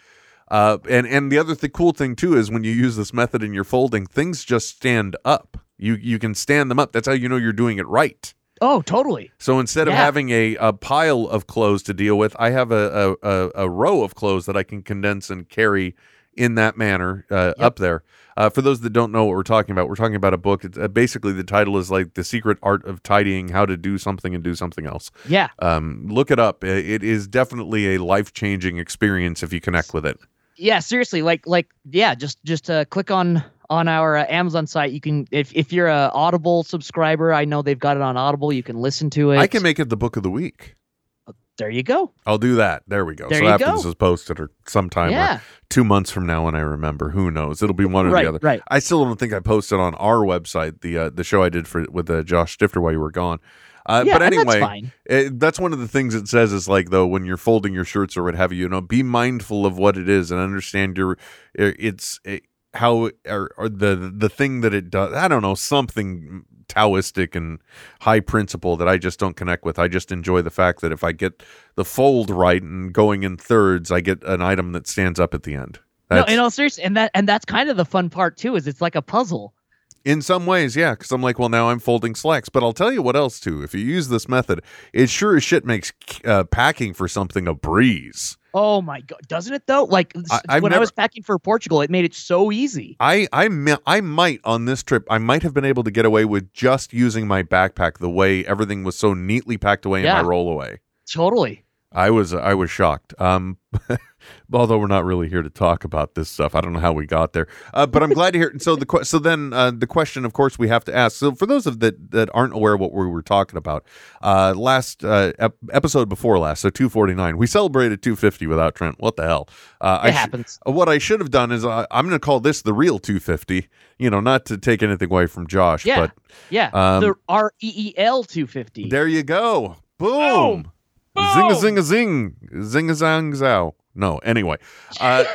S2: Uh, and and the other th- cool thing too is when you use this method in your folding things just stand up. You you can stand them up. That's how you know you're doing it right
S3: Oh, totally.
S2: so instead of having a, a pile of clothes to deal with, I have a, a, a, row of clothes that I can condense and carry in that manner uh, up there. Uh, for those that don't know what we're talking about, we're talking about a book. It's, uh, basically, the title is like The Secret Art of Tidying How to Do Something and Do Something Else.
S3: Yeah.
S2: Um, look it up. It is definitely a life changing experience if you connect with it.
S3: Yeah, seriously, like like yeah, just just uh, click on on our uh, Amazon site. You can if if you're a Audible subscriber, I know they've got it on Audible. You can listen to it.
S2: I can make it the book of the week.
S3: There you go.
S2: I'll do that. There we go.
S3: There
S2: so
S3: you
S2: after
S3: go.
S2: this is posted or sometime
S3: Yeah.
S2: or two months from now when I remember, who knows? It'll be one or
S3: Right,
S2: the other.
S3: right.
S2: I still don't think I posted on our website the uh, the show I did for with uh, Josh Stifter while you were gone. Uh,
S3: yeah,
S2: but anyway,
S3: that's fine.
S2: it, that's one of the things it says is like though when you're folding your shirts or what have you, you know, be mindful of what it is and understand your it's it, how or, or the the thing that it does. I don't know something Taoistic and high principle that I just don't connect with. I just enjoy the fact that if I get the fold right and going in thirds, I get an item that stands up at the end.
S3: No, in all seriousness, and that and that's kind of the fun part too. Is it's like a puzzle.
S2: In some ways, yeah, because I'm like, well, now I'm folding slacks. But I'll tell you what else too. If you use this method, it sure as shit makes uh, packing for something a breeze.
S3: Oh my god, doesn't it though? Like
S2: I-
S3: when I was packing for Portugal, it made it so easy.
S2: I I I might on this trip I might have been able to get away with just using my backpack the way everything was so neatly packed away
S3: Yeah.
S2: in my rollaway.
S3: Totally.
S2: I was I was shocked. Um, although we're not really here to talk about this stuff, I don't know how we got there. Uh, but I'm glad to hear. So the so then uh, the question, of course, we have to ask. So for those of that that aren't aware of what we were talking about, uh, last uh, ep- episode before last, so 249, we celebrated 250 without Trent. What the hell? Uh,
S3: It
S2: I sh-
S3: happens.
S2: what I should have done is uh, I'm going to call this the real 250. You know, not to take anything away from Josh,
S3: Yeah.
S2: but
S3: Yeah.
S2: Um,
S3: the R E E L two fifty.
S2: there you go. Boom. Zing a zing a zing. Zing a zang zow. No, anyway. Uh,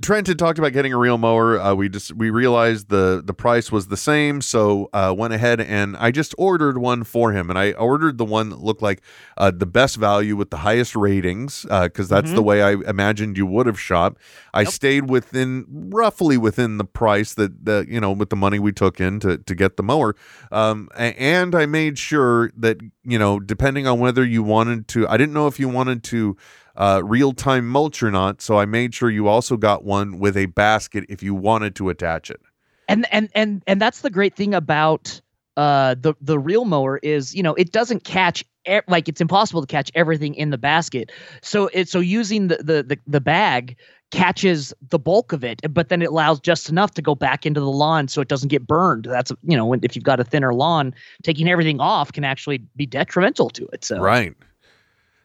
S2: Trent had talked about getting a reel mower. Uh, we just we realized the the price was the same, so uh, went ahead and I just ordered one for him. And I ordered the one that looked like uh, the best value with the highest ratings, because that's the way I imagined you would have shot. I stayed within roughly within the price that the you know with the money we took in to to get the mower, um, and I made sure that you know depending on whether you wanted to, I didn't know if you wanted to uh, real time mulch or not. So I made sure you also got one with a basket if you wanted to attach it.
S3: and and and and that's the great thing about uh the the reel mower is you know it doesn't catch e- like it's impossible to catch everything in the basket so it so using the the the, the bag catches the bulk of it but then it allows just enough to go back into the lawn so it doesn't get burned that's you know if you've got a thinner lawn taking everything off can actually be detrimental to it so
S2: Right.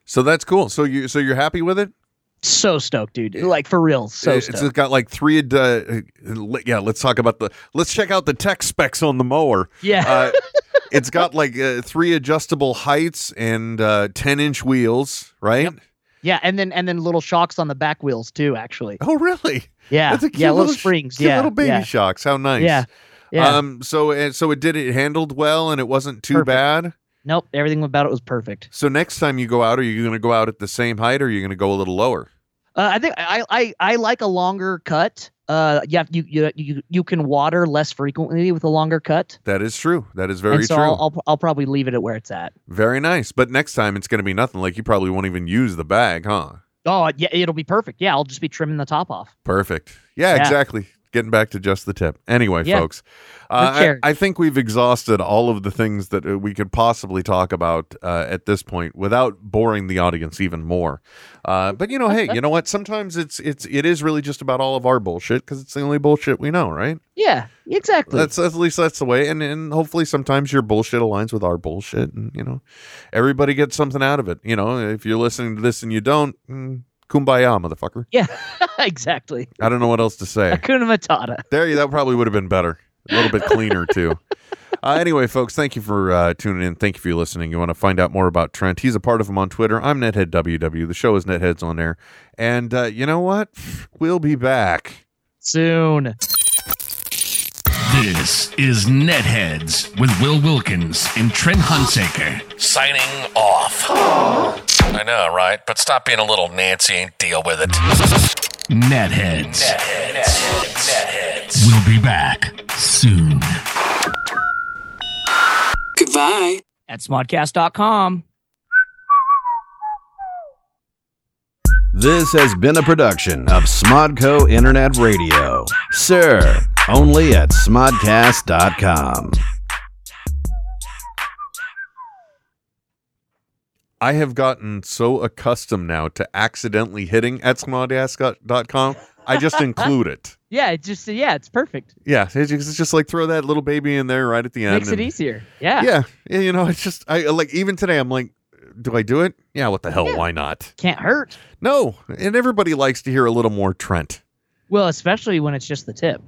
S2: So that's cool. So you so you're happy with it?
S3: so stoked dude like for real so
S2: it's
S3: stoked.
S2: got like three. Uh, yeah, let's talk about the. Let's check out the tech specs on the mower.
S3: yeah
S2: Uh, it's got like uh, three adjustable heights and uh, ten inch wheels. Right.
S3: yeah and then and then little shocks on the back wheels too actually
S2: Oh, really?
S3: yeah
S2: That's a cute
S3: yeah little,
S2: little
S3: springs
S2: Cute
S3: yeah
S2: little baby
S3: yeah.
S2: shocks. How nice.
S3: Yeah. Yeah.
S2: Um. So so it did. It handled well, and it wasn't too
S3: Perfect.
S2: bad.
S3: Nope. Everything about it was perfect.
S2: So next time you go out, are you going to go out at the same height, or are you going to go a little lower?
S3: Uh, I think I, I I like a longer cut. Uh, yeah, you you you you can water less frequently with a longer cut.
S2: That is true. That is very
S3: and so
S2: true.
S3: I'll, I'll I'll probably leave it at where it's at.
S2: very nice. But next time it's going to be nothing. Like you probably won't even use the bag, huh?
S3: Oh yeah, it'll be perfect. Yeah, I'll just be trimming the top off.
S2: Perfect. Yeah,
S3: Yeah.
S2: exactly. Getting back to just the tip. Anyway,
S3: Yeah.
S2: folks, uh, I, I think we've exhausted all of the things that uh, we could possibly talk about uh, at this point without boring the audience even more. Uh, but you know, hey, you know what? Sometimes it's it's it is really just about all of our bullshit because it's the only bullshit we know, right?
S3: Yeah, exactly.
S2: That's at least that's the way, and and hopefully sometimes your bullshit aligns with our bullshit, and you know, everybody gets something out of it. You know, if you're listening to this and you don't, mm, kumbaya, motherfucker.
S3: yeah, exactly.
S2: I don't know what else to say.
S3: Hakuna Matata.
S2: There, you that probably would have been better, a little bit cleaner too. Uh, anyway, folks, thank you for uh, tuning in. Thank you for listening. You want to find out more about Trent? He's a part of him on Twitter. I'm Nethead WW. The show is Netheads on air, and uh, you know what? We'll be back.
S3: Soon.
S6: This is Netheads with Will Wilkins and Trent Hunsaker. Signing off.
S8: I know, right? But stop being a little Nancy and deal with it.
S6: Netheads. Netheads. Netheads. Netheads. We'll be back soon.
S5: Goodbye.
S3: At smodcast.com.
S9: This has been a production of Smodco Internet Radio. Sir, only at smodcast.com.
S2: I have gotten so accustomed now to accidentally hitting at smodcast.com. I just include it.
S3: Yeah, it just yeah, it's perfect.
S2: Yeah, it's just, it's just like throw that little baby in there right at the end.
S3: Makes it easier. Yeah.
S2: Yeah, yeah, you know, it's just I like even today. I'm like, do I do it? Yeah, what the hell? Why not?
S3: Can't hurt.
S2: No, and everybody likes to hear a little more Trent.
S3: Well, especially when it's just the tip.